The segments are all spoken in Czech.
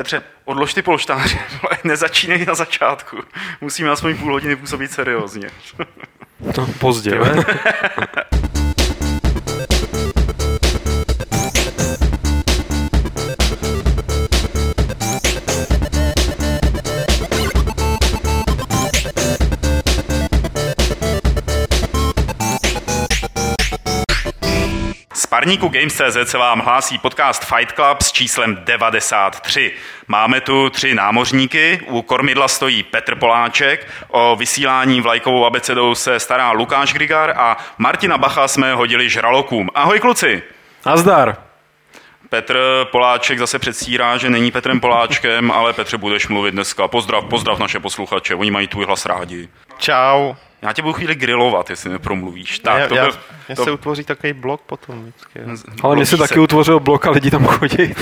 Petře, odlož ty polštáře, nezačínej na začátku. Musíme aspoň půl hodiny působit seriózně. No, pozdě, ne? parníku Games.cz se vám hlásí podcast Fight Club s číslem 93. Máme tu tři námořníky, u kormidla stojí Petr Poláček, o vysílání vlajkovou abecedou se stará Lukáš Grigar a Martina Bacha jsme hodili žralokům. Ahoj kluci! Nazdar! Petr Poláček zase předstírá, že není Petrem Poláčkem, ale Petře, budeš mluvit dneska. Pozdrav, pozdrav naše posluchače, oni mají tvůj hlas rádi. Čau. Já tě budu chvíli grilovat, jestli nepromluvíš. Tak, já, to já, mě to... se utvoří takový blok potom vždycky. Ale mně se taky utvořil blok a lidi tam chodí.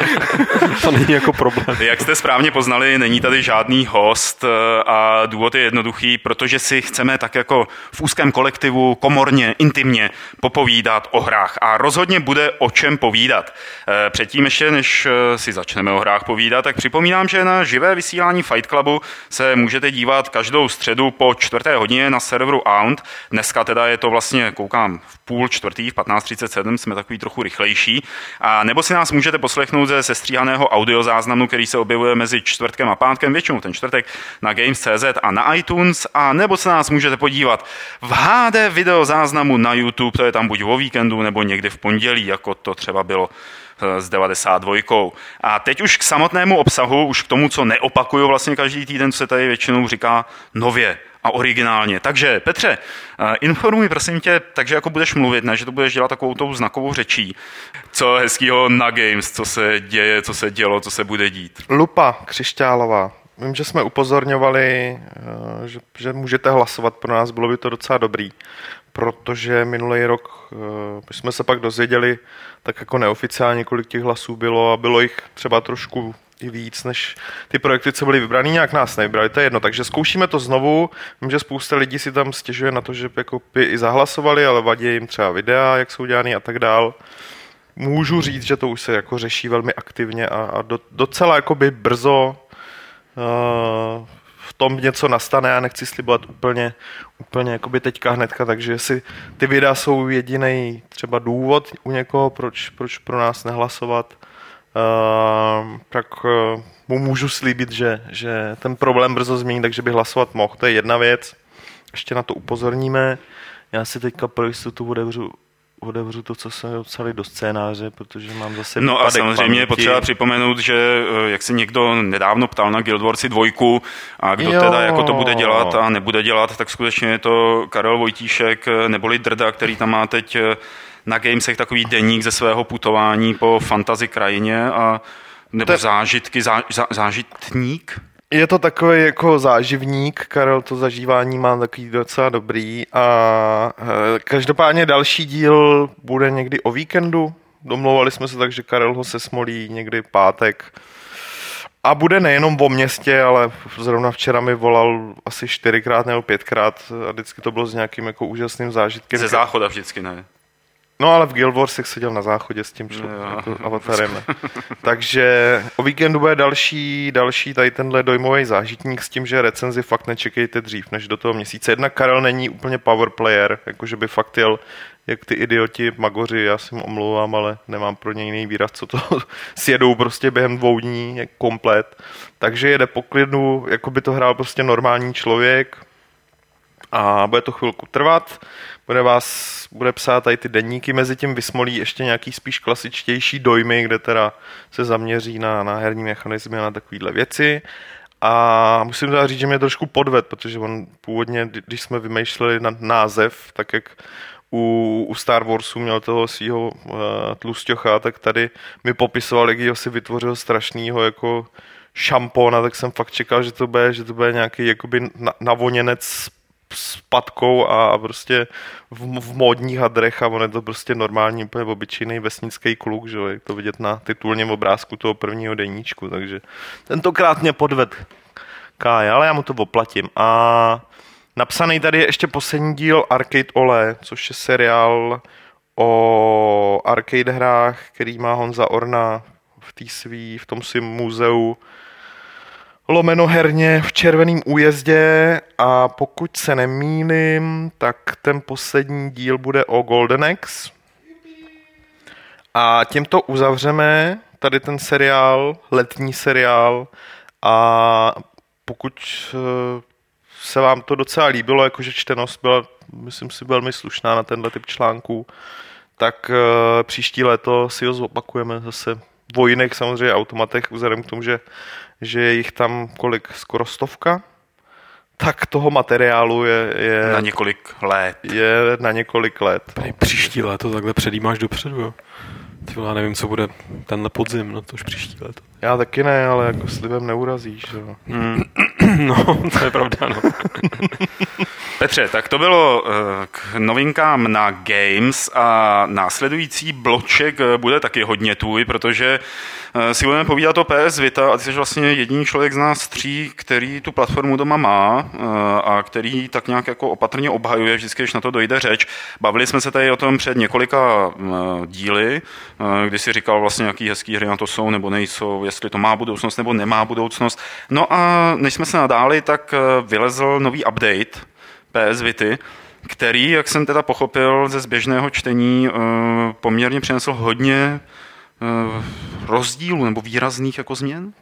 to není jako problém. Jak jste správně poznali, není tady žádný host eh, a důvod je jednoduchý, protože si chceme tak jako v úzkém kolektivu, komorně, intimně popovídat o hrách. A rozhodně bude o čem povídat. Eh, předtím ještě, než eh, si začneme o hrách povídat, tak připomínám, že na živé vysílání Fight Clubu se můžete dívat každou středu po čtvrté hodině na serveru Aunt. Dneska teda je to vlastně, koukám, v půl čtvrtý, v 15.37, jsme takový trochu rychlejší. A nebo si nás můžete poslechnout ze sestříhaného audiozáznamu, který se objevuje mezi čtvrtkem a pátkem, většinou ten čtvrtek na Games.cz a na iTunes. A nebo se nás můžete podívat v HD videozáznamu na YouTube, to je tam buď o víkendu, nebo někdy v pondělí, jako to třeba bylo eh, s 92. A teď už k samotnému obsahu, už k tomu, co neopakuju vlastně každý týden, co se tady většinou říká nově a originálně. Takže Petře, eh, informuj prosím tě, takže jako budeš mluvit, ne, že to budeš dělat takovou tou znakovou řečí. Co hezkýho na Games, co se děje, co se dělo, co se bude dít. Lupa Křišťálová. Vím, že jsme upozorňovali, eh, že, že můžete hlasovat pro nás, bylo by to docela dobrý, protože minulý rok my jsme se pak dozvěděli tak jako neoficiálně, kolik těch hlasů bylo a bylo jich třeba trošku i víc, než ty projekty, co byly vybraný, nějak nás nevybrali, to je jedno. Takže zkoušíme to znovu. Vím, že spousta lidí si tam stěžuje na to, že jako by i zahlasovali, ale vadí jim třeba videa, jak jsou dělány a tak dál. Můžu říct, že to už se jako řeší velmi aktivně a, a do, docela by brzo uh, v tom něco nastane. Já nechci slibovat úplně, úplně jakoby teďka hnedka, takže jestli ty videa jsou jediný třeba důvod u někoho, proč, proč pro nás nehlasovat, Uh, tak uh, mu můžu slíbit, že, že ten problém brzo změní, takže by hlasovat mohl. To je jedna věc. Ještě na to upozorníme. Já si teďka pro jistotu otevřu, otevřu to, co se psali do scénáře, protože mám zase No a samozřejmě je potřeba připomenout, že eh, jak se někdo nedávno ptal na Guild Wars 2 a kdo jo. teda jako to bude dělat a nebude dělat, tak skutečně je to Karel Vojtíšek neboli Drda, který tam má teď na Gamesech takový deník ze svého putování po fantazi krajině a nebo to... zážitky, zá, zá, zážitník? Je to takový jako záživník, Karel to zažívání má takový docela dobrý a e, každopádně další díl bude někdy o víkendu. Domlouvali jsme se tak, že Karel ho se smolí někdy pátek. A bude nejenom o městě, ale zrovna včera mi volal asi čtyřikrát nebo pětkrát a vždycky to bylo s nějakým jako úžasným zážitkem. Ze záchoda vždycky, ne? No ale v Guild Wars jsem seděl na záchodě s tím šlo, no, jako avatarem. Takže o víkendu bude další, další tady tenhle dojmový zážitník s tím, že recenzi fakt nečekejte dřív než do toho měsíce. Jedna Karel není úplně power player, jakože by fakt jel jak ty idioti magoři, já si mu omlouvám, ale nemám pro ně jiný výraz, co to sjedou prostě během dvou dní, jak komplet. Takže jede po klidu, jako by to hrál prostě normální člověk a bude to chvilku trvat bude vás, bude psát tady ty denníky, mezi tím vysmolí ještě nějaký spíš klasičtější dojmy, kde teda se zaměří na, na herní mechanizmy a na takovéhle věci. A musím teda říct, že mě trošku podved, protože on původně, když jsme vymýšleli na název, tak jak u, u Star Warsu měl toho svého uh, tlusťocha, tak tady mi popisoval, jak ho si vytvořil strašnýho jako šampona, tak jsem fakt čekal, že to bude, že to bude nějaký jakoby navoněnec s patkou a prostě v, v módních hadrech a on je to prostě normální, úplně obyčejný vesnický kluk, že je to vidět na titulním obrázku toho prvního deníčku, takže tentokrát mě podved Kája, ale já mu to oplatím. A napsaný tady je ještě poslední díl Arcade Ole, což je seriál o arcade hrách, který má Honza Orna v, tý svý, v tom svým muzeu lomeno herně v červeném újezdě a pokud se nemýlím, tak ten poslední díl bude o Golden Axe. A tímto uzavřeme tady ten seriál, letní seriál a pokud eh, se vám to docela líbilo, jakože čtenost byla, myslím si, velmi slušná na tenhle typ článků, tak uh, příští léto si ho zopakujeme zase vojnek samozřejmě automatech, vzhledem k tomu, že, že je jich tam kolik, skoro stovka, tak toho materiálu je... je na několik let. Je na několik let. Prý příští léto takhle předjímáš dopředu, jo. Ty já nevím, co bude tenhle podzim, no to už příští léto. Já taky ne, ale jako slibem neurazíš, jo. Hmm. No, to je pravda, no. Petře, tak to bylo eh, k novinkám na Games a následující bloček eh, bude taky hodně tvůj, protože eh, si budeme povídat o PS Vita a ty jsi vlastně jediný člověk z nás tří, který tu platformu doma má a který tak nějak jako opatrně obhajuje vždycky, když na to dojde řeč. Bavili jsme se tady o tom před několika díly, kdy si říkal vlastně, jaký hezký hry na to jsou nebo nejsou, jestli to má budoucnost nebo nemá budoucnost. No a než jsme se nadáli, tak vylezl nový update, PS Vity, který, jak jsem teda pochopil ze zběžného čtení, eh, poměrně přinesl hodně eh, rozdílů nebo výrazných jako změn?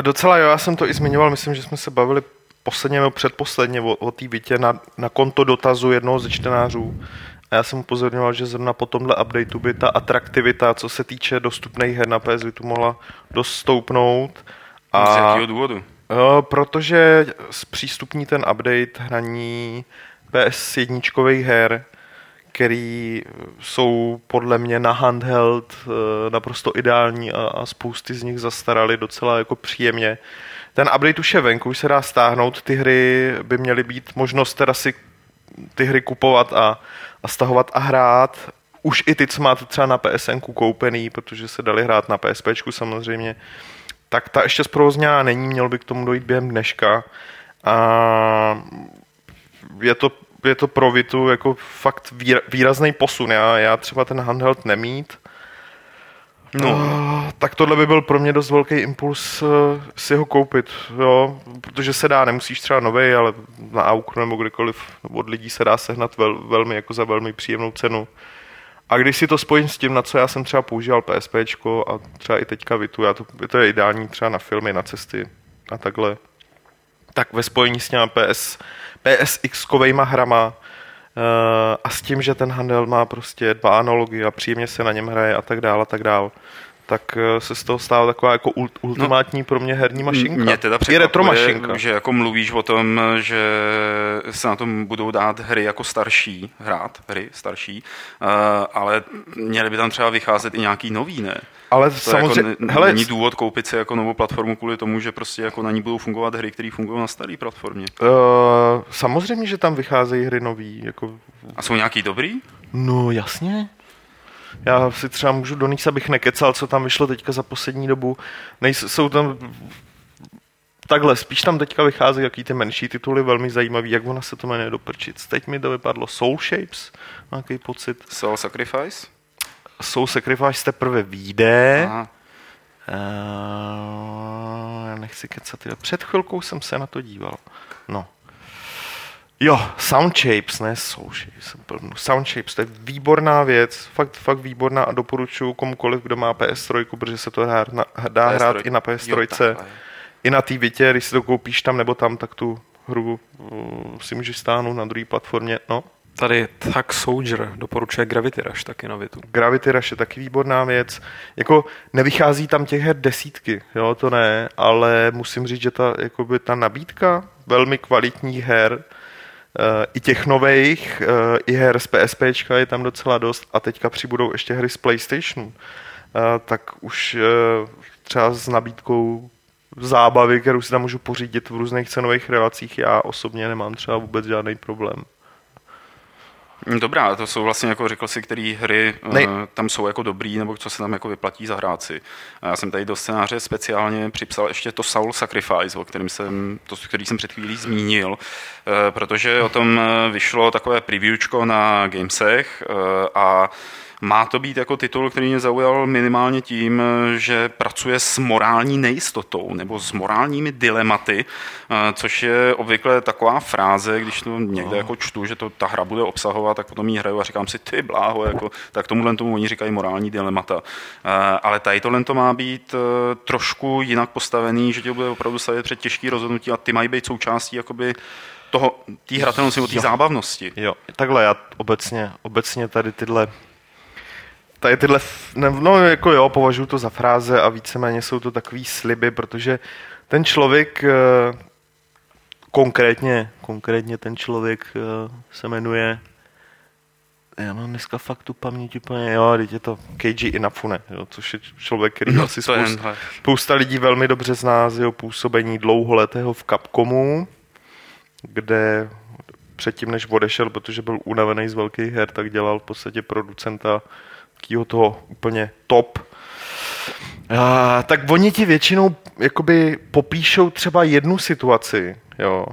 Docela jo, já jsem to i zmiňoval, myslím, že jsme se bavili posledně nebo předposledně o, o té Vitě na, na konto dotazu jednoho ze čtenářů. A já jsem upozorňoval, že zrovna po tomhle updateu by ta atraktivita, co se týče dostupných her na PS Vitu, mohla dostoupnout. A... Z jakého důvodu? Uh, protože zpřístupní ten update hraní PS jedničkových her, který jsou podle mě na handheld uh, naprosto ideální a, a spousty z nich zastaraly docela jako příjemně. Ten update už je venku, už se dá stáhnout, ty hry by měly být možnost teda si ty hry kupovat a, a stahovat a hrát. Už i ty, co máte třeba na PSN koupený, protože se dali hrát na PSP samozřejmě, tak ta ještě zprovozněná není, měl by k tomu dojít během dneška. A je to, je to pro Vitu jako fakt výrazný posun. Já, já třeba ten handheld nemít, No, uh, tak tohle by byl pro mě dost velký impuls uh, si ho koupit, jo, protože se dá, nemusíš třeba nový, ale na aukru nebo kdekoliv od lidí se dá sehnat vel, velmi jako za velmi příjemnou cenu. A když si to spojím s tím, na co já jsem třeba používal PSP a třeba i teďka Vitu, já to, to je ideální třeba na filmy, na cesty a takhle, tak ve spojení s těma PS, PSX-kovejma hrama uh, a s tím, že ten handel má prostě dva analogy a příjemně se na něm hraje a tak dále a tak dále, tak eh, se z toho stává taková jako ultimátní no, pro mě herní mašinka. Mě teda I retro mašinka. že jako mluvíš o tom, že se na tom budou dát hry jako starší, hrát hry starší, uh, ale měly by tam třeba vycházet i nějaký nový, ne? Ale to samozřejmě, jako hele, není důvod koupit si jako novou platformu kvůli tomu, že prostě jako na ní budou fungovat hry, které fungují na staré platformě. Uh, samozřejmě, že tam vycházejí hry nový. Jako... A jsou nějaký dobrý? No jasně. Já si třeba můžu donést, abych nekecal, co tam vyšlo teďka za poslední dobu. Nejsou jsou tam Takhle, spíš tam teďka vychází jaký ty menší tituly, velmi zajímavý, jak ona se to jmenuje doprčit. Teď mi to vypadlo Soul Shapes, nějaký pocit. Soul Sacrifice? Soul Sacrifice teprve vyjde. Aha. Uh, já nechci kecat. Před chvilkou jsem se na to díval. No, Jo, Sound Shapes, ne Soul Shapes. Sound Shapes, to je výborná věc, fakt, fakt výborná a doporučuji komukoliv, kdo má PS3, protože se to dá, dá PS3. hrát i na PS3, jo, i na té Vitě, když si to koupíš tam nebo tam, tak tu hru uh, si můžeš stáhnout na druhé platformě. No. Tady tak Soldier doporučuje Gravity Rush taky na Vitu. Gravity Rush je taky výborná věc. Jako nevychází tam těch her desítky, jo, to ne, ale musím říct, že ta, jakoby ta nabídka velmi kvalitních her, i těch nových, eh, i her z PSP je tam docela dost a teďka přibudou ještě hry z PlayStationu. Eh, tak už eh, třeba s nabídkou zábavy, kterou si tam můžu pořídit v různých cenových relacích, já osobně nemám třeba vůbec žádný problém. Dobrá, to jsou vlastně, jako řekl si, které hry Nej. uh, tam jsou jako dobrý, nebo co se tam jako vyplatí za hráci. A já jsem tady do scénáře speciálně připsal ještě to Soul Sacrifice, o kterém jsem, to, který jsem před chvílí zmínil, uh, protože o tom vyšlo takové previewčko na Gamesech a má to být jako titul, který mě zaujal minimálně tím, že pracuje s morální nejistotou nebo s morálními dilematy, což je obvykle taková fráze, když to někde jako čtu, že to ta hra bude obsahovat, tak potom jí hraju a říkám si, ty bláho, jako, tak tomuhle tomu oni říkají morální dilemata. Ale tady tohle to má být trošku jinak postavený, že tě bude opravdu stavět před těžký rozhodnutí a ty mají být součástí jakoby toho, té hratelnosti nebo té zábavnosti. Jo, takhle já obecně, obecně tady tyhle tady tyhle, ne, no jako jo, považuji to za fráze a víceméně jsou to takový sliby, protože ten člověk, eh, konkrétně, konkrétně ten člověk eh, se jmenuje já mám dneska fakt tu paměť úplně, jo, teď je to Keiji Inafune, jo, což je člověk, který no, asi spousta, spousta lidí velmi dobře zná z jeho působení dlouholetého v Capcomu, kde předtím, než odešel, protože byl unavený z velkých her, tak dělal v podstatě producenta takého toho úplně top. A, tak oni ti většinou jakoby popíšou třeba jednu situaci, jo,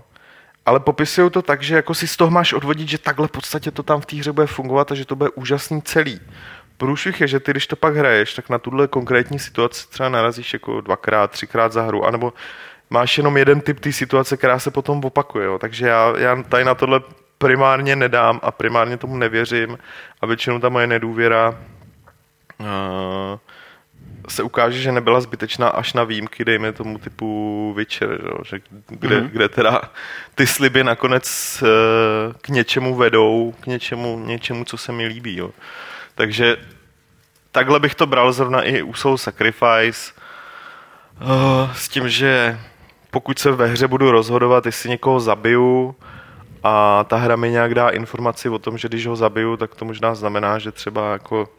ale popisují to tak, že jako si z toho máš odvodit, že takhle v podstatě to tam v té hře bude fungovat a že to bude úžasný celý. Průšvih je, že ty, když to pak hraješ, tak na tuhle konkrétní situaci třeba narazíš jako dvakrát, třikrát za hru, anebo máš jenom jeden typ té situace, která se potom opakuje. Jo. Takže já, já tady na tohle primárně nedám a primárně tomu nevěřím a většinou ta moje nedůvěra se ukáže, že nebyla zbytečná až na výjimky, dejme tomu typu Witcher, jo, že kde, mm-hmm. kde teda ty sliby nakonec uh, k něčemu vedou, k něčemu, něčemu, co se mi líbí. Jo. Takže takhle bych to bral zrovna i u Soul Sacrifice, uh, s tím, že pokud se ve hře budu rozhodovat, jestli někoho zabiju a ta hra mi nějak dá informaci o tom, že když ho zabiju, tak to možná znamená, že třeba jako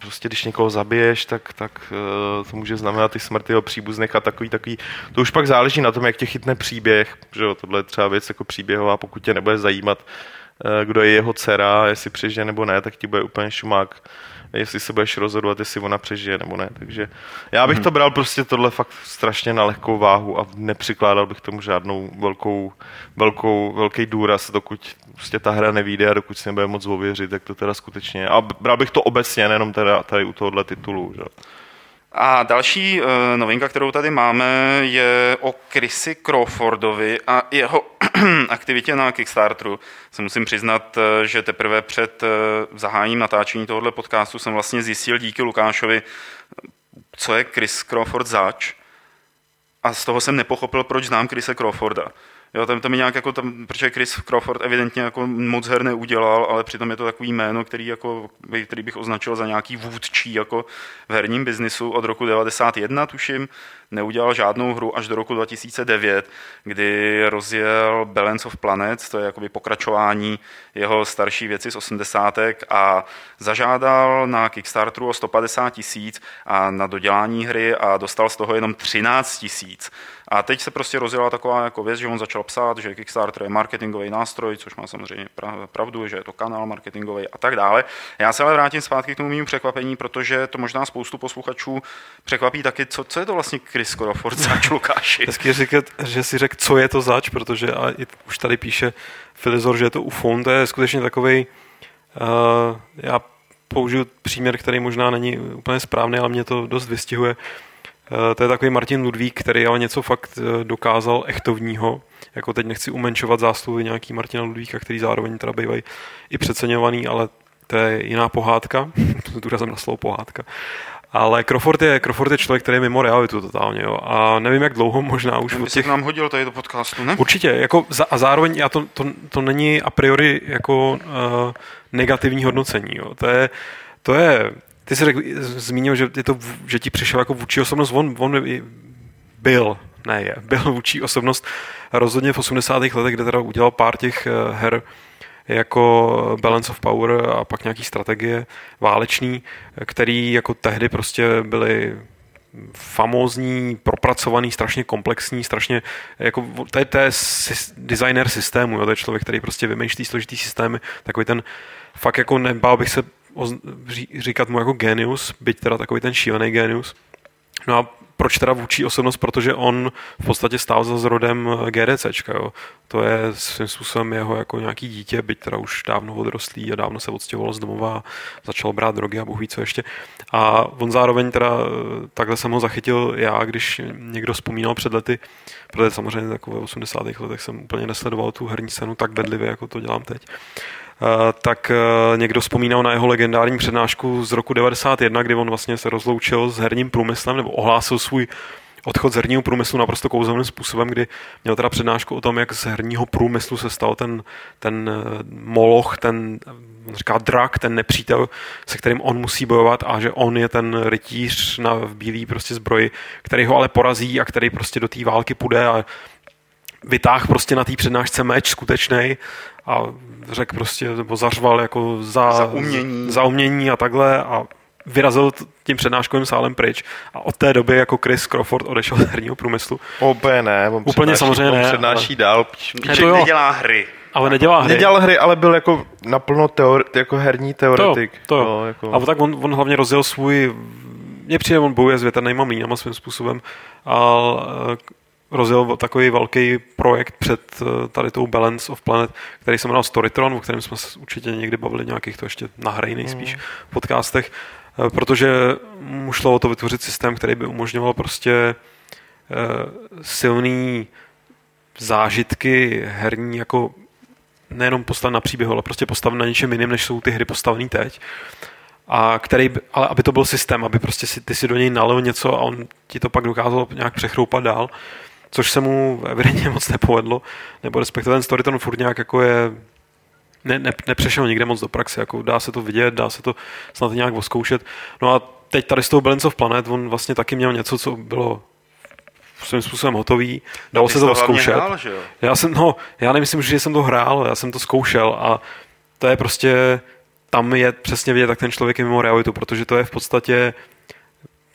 prostě když někoho zabiješ, tak, tak uh, to může znamenat i smrt jeho příbuzných a takový, takový. To už pak záleží na tom, jak tě chytne příběh, že jo, tohle je třeba věc jako příběhová, pokud tě nebude zajímat, uh, kdo je jeho dcera, jestli přežije nebo ne, tak ti bude úplně šumák jestli se budeš rozhodovat, jestli ona přežije nebo ne. Takže já bych hmm. to bral prostě tohle fakt strašně na lehkou váhu a nepřikládal bych tomu žádnou velkou, velkou, velký důraz, dokud prostě ta hra nevíde a dokud si nebude moc ověřit, tak to teda skutečně. A bral bych to obecně, nejenom teda tady u tohohle titulu. Že? A další uh, novinka, kterou tady máme, je o Chrisi Crawfordovi a jeho aktivitě na Kickstarteru. Se musím přiznat, eh, že teprve před uh, zahájením natáčení tohoto podcastu jsem vlastně zjistil díky Lukášovi, co je Chris Crawford zač. A z toho jsem nepochopil, proč znám Chrise Crawforda. Jo, tam, tam je nějak jako tam, protože Chris Crawford evidentně jako moc her neudělal, ale přitom je to takový jméno, který, jako, který bych označil za nějaký vůdčí jako v herním biznisu od roku 91, tuším neudělal žádnou hru až do roku 2009, kdy rozjel Balance of Planets, to je jakoby pokračování jeho starší věci z 80. a zažádal na Kickstarteru o 150 tisíc a na dodělání hry a dostal z toho jenom 13 tisíc. A teď se prostě rozjela taková jako věc, že on začal psát, že Kickstarter je marketingový nástroj, což má samozřejmě pravdu, že je to kanál marketingový a tak dále. Já se ale vrátím zpátky k tomu mému překvapení, protože to možná spoustu posluchačů překvapí taky, co, co je to vlastně Chris Crawford zač, Lukáši. Hezky říkat, že si řekl, co je to zač, protože a už tady píše Filizor, že je to UFON, to je skutečně takový. Uh, já použiju příměr, který možná není úplně správný, ale mě to dost vystihuje. Uh, to je takový Martin Ludvík, který ale něco fakt uh, dokázal echtovního. Jako teď nechci umenšovat zásluhy nějaký Martina Ludvíka, který zároveň teda bývají i přeceňovaný, ale to je jiná pohádka, důrazem na slovo pohádka. Ale Crawford je, Crawford je člověk, který je mimo realitu totálně. Jo. A nevím, jak dlouho, možná už v těch... nám hodil tady do podcastu, ne? Určitě. Jako za, a zároveň já to, to, to, není a priori jako uh, negativní hodnocení. Jo. To je, to je ty jsi řekl, zmínil, že, je to, že ti přišel jako vůči osobnost. On, on byl, ne je, byl vůči osobnost rozhodně v 80. letech, kde teda udělal pár těch uh, her, jako Balance of Power a pak nějaký strategie válečný, který jako tehdy prostě byly famózní, propracovaný, strašně komplexní, strašně, jako, to je, to je designer systému, jo, to je člověk, který prostě vymýšlí složitý systémy, takový ten, fakt jako nebál bych se říkat mu jako genius, byť teda takový ten šílený genius. No a proč teda vůči osobnost? Protože on v podstatě stál za zrodem GDCčka, jo. To je svým způsobem jeho jako nějaký dítě, byť teda už dávno odrostlý a dávno se odstěhoval z domova, začal brát drogy a bůh ví co ještě. A on zároveň teda, takhle jsem ho zachytil já, když někdo vzpomínal před lety, protože samozřejmě takové 80. letech jsem úplně nesledoval tu herní scénu tak bedlivě, jako to dělám teď. Eh, tak eh, někdo vzpomínal na jeho legendární přednášku z roku 91, kdy on vlastně se rozloučil s herním průmyslem nebo ohlásil svůj odchod z herního průmyslu naprosto kouzelným způsobem, kdy měl teda přednášku o tom, jak z herního průmyslu se stal ten, ten eh, moloch, ten říká drak, ten nepřítel, se kterým on musí bojovat a že on je ten rytíř na, v bílý prostě zbroji, který ho ale porazí a který prostě do té války půjde a vytáh prostě na té přednášce meč skutečný a řekl prostě, nebo zařval jako za, za, umění. za umění a takhle a vyrazil tím přednáškovým sálem pryč a od té doby jako Chris Crawford odešel z herního průmyslu. Úplně ne. On Úplně samozřejmě ne. přednáší ale... dál. Píček nedělá hry. Ale nedělá hry. Nedělal hry, ale byl jako naplno teori- jako herní teoretik. To, to. No, jako... A tak on, on hlavně rozjel svůj mně přijde, on bojuje s větrnýma mlínama svým způsobem, a rozjel takový velký projekt před eh, tady tou Balance of Planet, který se jmenoval Storytron, o kterém jsme se určitě někdy bavili nějakých to ještě nahrají nejspíš mm. v podcastech, eh, protože mu šlo o to vytvořit systém, který by umožňoval prostě eh, silný zážitky herní jako nejenom postaven na příběhu, ale prostě postaven na něčem jiném, než jsou ty hry postavené teď. A který, ale aby to byl systém, aby prostě si, ty si do něj nalil něco a on ti to pak dokázal nějak přechroupat dál což se mu evidentně moc nepovedlo, nebo respektive ten Storyton furt nějak jako je ne, ne, nepřešel nikde moc do praxe, jako dá se to vidět, dá se to snad nějak oskoušet. No a teď tady z toho Balance of Planet, on vlastně taky měl něco, co bylo svým způsobem hotový, dalo se to zkoušet. Hrál, že jo? Já jsem, no, já nemyslím, že jsem to hrál, já jsem to zkoušel a to je prostě, tam je přesně vidět, tak ten člověk je mimo realitu, protože to je v podstatě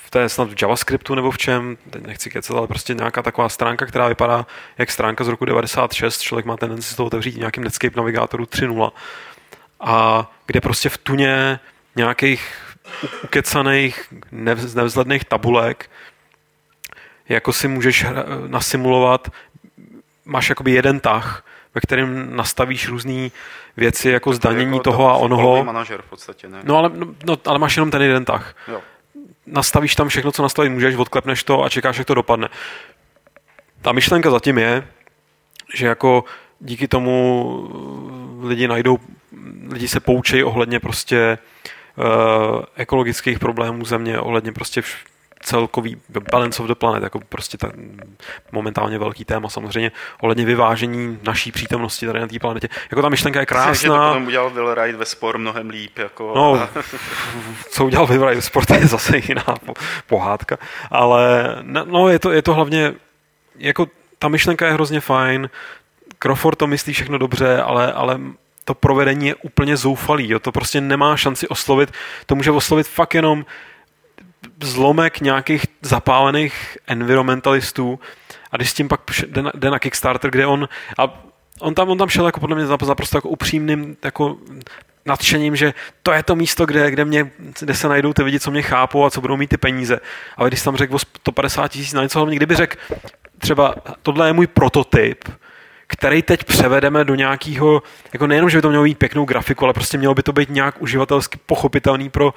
to je snad v JavaScriptu nebo v čem, teď nechci kecat, ale prostě nějaká taková stránka, která vypadá jak stránka z roku 96, člověk má tendenci si to otevřít nějakým Netscape navigátoru 3.0 a kde prostě v tuně nějakých ukecaných, nevzhledných tabulek jako si můžeš nasimulovat, máš jakoby jeden tah, ve kterém nastavíš různé věci jako zdanění jako toho a onoho. manažer v podstatě, ne? No ale, no, ale máš jenom ten jeden tah. Jo nastavíš tam všechno, co nastavit můžeš, odklepneš to a čekáš, jak to dopadne. Ta myšlenka zatím je, že jako díky tomu lidi najdou, lidi se poučejí ohledně prostě uh, ekologických problémů země, ohledně prostě celkový balance of the planet, jako prostě ta momentálně velký téma samozřejmě ohledně vyvážení naší přítomnosti tady na té planetě. Jako ta myšlenka je krásná. Myslím, že to potom udělal Will Wright ve sport mnohem líp. Jako... No, co udělal Will Wright ve sport je zase jiná pohádka, ale no, je to, je to hlavně jako ta myšlenka je hrozně fajn, Crawford to myslí všechno dobře, ale, ale to provedení je úplně zoufalý. Jo? To prostě nemá šanci oslovit. To může oslovit fakt jenom zlomek nějakých zapálených environmentalistů a když s tím pak jde na, jde na Kickstarter, kde on a on tam, on tam šel jako podle mě naprosto jako upřímným jako nadšením, že to je to místo, kde, kde, mě, kde se najdou ty lidi, co mě chápou a co budou mít ty peníze. Ale když tam řekl o 150 tisíc na něco, hlavně kdyby řekl, třeba tohle je můj prototyp, který teď převedeme do nějakého, jako nejenom, že by to mělo být pěknou grafiku, ale prostě mělo by to být nějak uživatelsky pochopitelný pro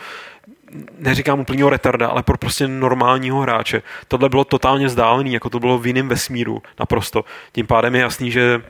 neříkám úplného retarda, ale pro prostě normálního hráče. Tohle bylo totálně vzdálený, jako to bylo v jiném vesmíru naprosto. Tím pádem je jasný, že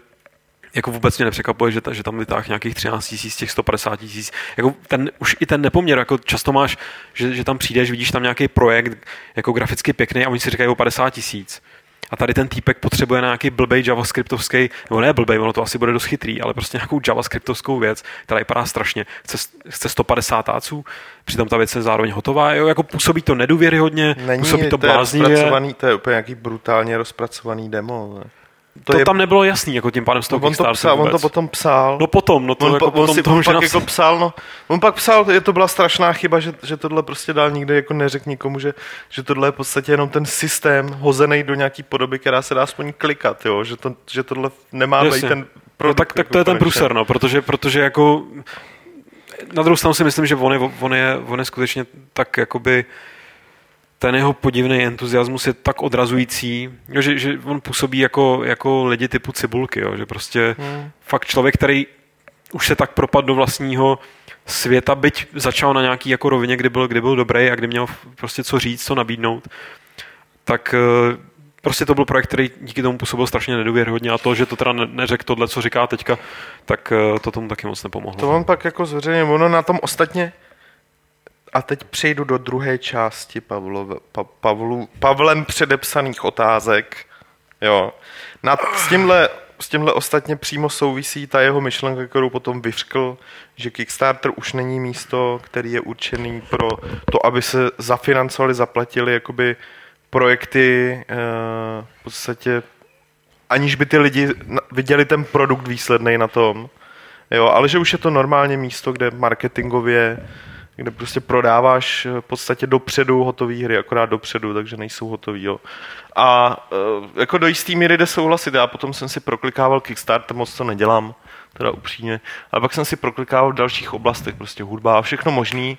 jako vůbec mě nepřekvapuje, že, ta, že tam vytáh nějakých 13 tisíc, těch 150 tisíc. Jako ten, už i ten nepoměr, jako často máš, že, že tam přijdeš, vidíš tam nějaký projekt, jako graficky pěkný a oni si říkají o 50 tisíc. A tady ten týpek potřebuje nějaký blbej javascriptovský, nebo ne blbej, ono to asi bude dost chytrý, ale prostě nějakou javascriptovskou věc, která vypadá strašně. Chce, chce 150 táců, přitom ta věc je zároveň hotová. Jo, jako působí to nedůvěryhodně, Není, působí to, to bláznivě. To je úplně nějaký brutálně rozpracovaný demo. Ne? To, to je... tam nebylo jasný, jako tím pádem z toho no, on to, psal, on to potom psal. No potom, no to on, jako on potom si to on pak jako psal, no. On pak psal, je to byla strašná chyba, že, že tohle prostě dál nikdy jako neřek nikomu, že, že tohle je v podstatě jenom ten systém hozený do nějaký podoby, která se dá aspoň klikat, jo, že, to, že tohle nemá být ten produkt. No, tak, tak jako to je ten průser, no, protože, protože jako na druhou stranu si myslím, že on je, on je, on je skutečně tak jakoby ten jeho podivný entuziasmus je tak odrazující, jo, že, že on působí jako, jako lidi typu cibulky, jo, že prostě hmm. fakt člověk, který už se tak propadl do vlastního světa, byť začal na nějaký jako rovině, kdy byl, kdy byl dobrý a kdy měl prostě co říct, co nabídnout, tak eh, prostě to byl projekt, který díky tomu působil strašně nedůvěrhodně a to, že to teda neřekl tohle, co říká teďka, tak eh, to tomu taky moc nepomohlo. To on pak jako zveřejně, ono na tom ostatně, a teď přejdu do druhé části Pavlov, pa, Pavlu, Pavlem předepsaných otázek. Jo. Nad, s tímhle s tímhle ostatně přímo souvisí ta jeho myšlenka, kterou potom vyřkl, že Kickstarter už není místo, který je určený pro to, aby se zafinancovali, zaplatili jakoby projekty eh, v podstatě aniž by ty lidi viděli ten produkt výsledný na tom, jo, ale že už je to normálně místo, kde marketingově kde prostě prodáváš eh, v podstatě dopředu hotové hry, akorát dopředu, takže nejsou hotový. Jo. A eh, jako do jistý míry jde souhlasit. Já potom jsem si proklikával Kickstarter, moc to nedělám, teda upřímně. Ale pak jsem si proklikával v dalších oblastech, prostě hudba a všechno možný.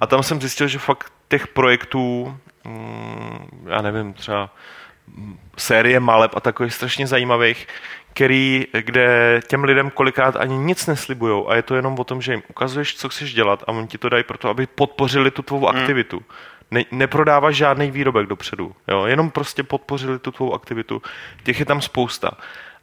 A tam jsem zjistil, že fakt těch projektů, mm, já nevím, třeba série maleb a takových strašně zajímavých, který, kde těm lidem kolikrát ani nic neslibujou a je to jenom o tom, že jim ukazuješ, co chceš dělat a oni ti to dají proto, aby podpořili tu tvou hmm. aktivitu. Ne, neprodáváš žádný výrobek dopředu, jo? jenom prostě podpořili tu tvou aktivitu. Těch je tam spousta.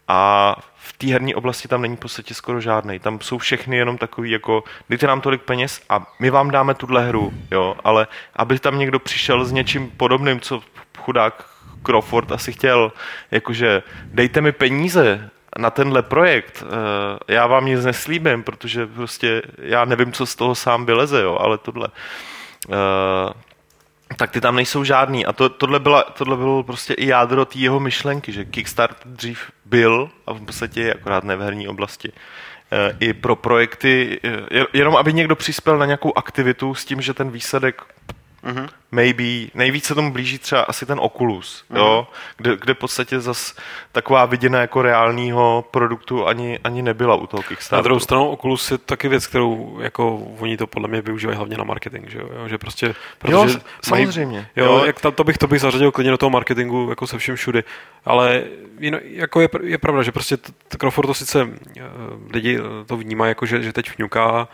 A v té herní oblasti tam není v podstatě skoro žádný. Tam jsou všechny jenom takový jako, dejte nám tolik peněz a my vám dáme tuhle hru, jo, ale aby tam někdo přišel s něčím podobným, co chudák Crawford asi chtěl, jakože dejte mi peníze na tenhle projekt, eh, já vám nic neslíbím, protože prostě já nevím, co z toho sám vyleze, jo, ale tohle eh, tak ty tam nejsou žádný. A to, tohle, byla, tohle bylo prostě i jádro té jeho myšlenky, že Kickstart dřív byl a v podstatě je akorát ne v herní oblasti. Eh, I pro projekty, jenom aby někdo přispěl na nějakou aktivitu s tím, že ten výsledek mm-hmm. maybe, nejvíc se tomu blíží třeba asi ten Oculus, mm-hmm. jo, kde, kde v podstatě zas taková viděna jako reálního produktu ani, ani nebyla u toho Kickstarteru. Na druhou stranu Oculus je taky věc, kterou jako oni to podle mě využívají hlavně na marketing, že jo, že prostě, protože jo, samozřejmě. Jo, jo, jak to, to, bych, to bych zařadil klidně do toho marketingu jako se vším všudy, ale jen, jako je, je pravda, že prostě Crawford to sice uh, lidi to vnímají jako, že, že teď vňuká,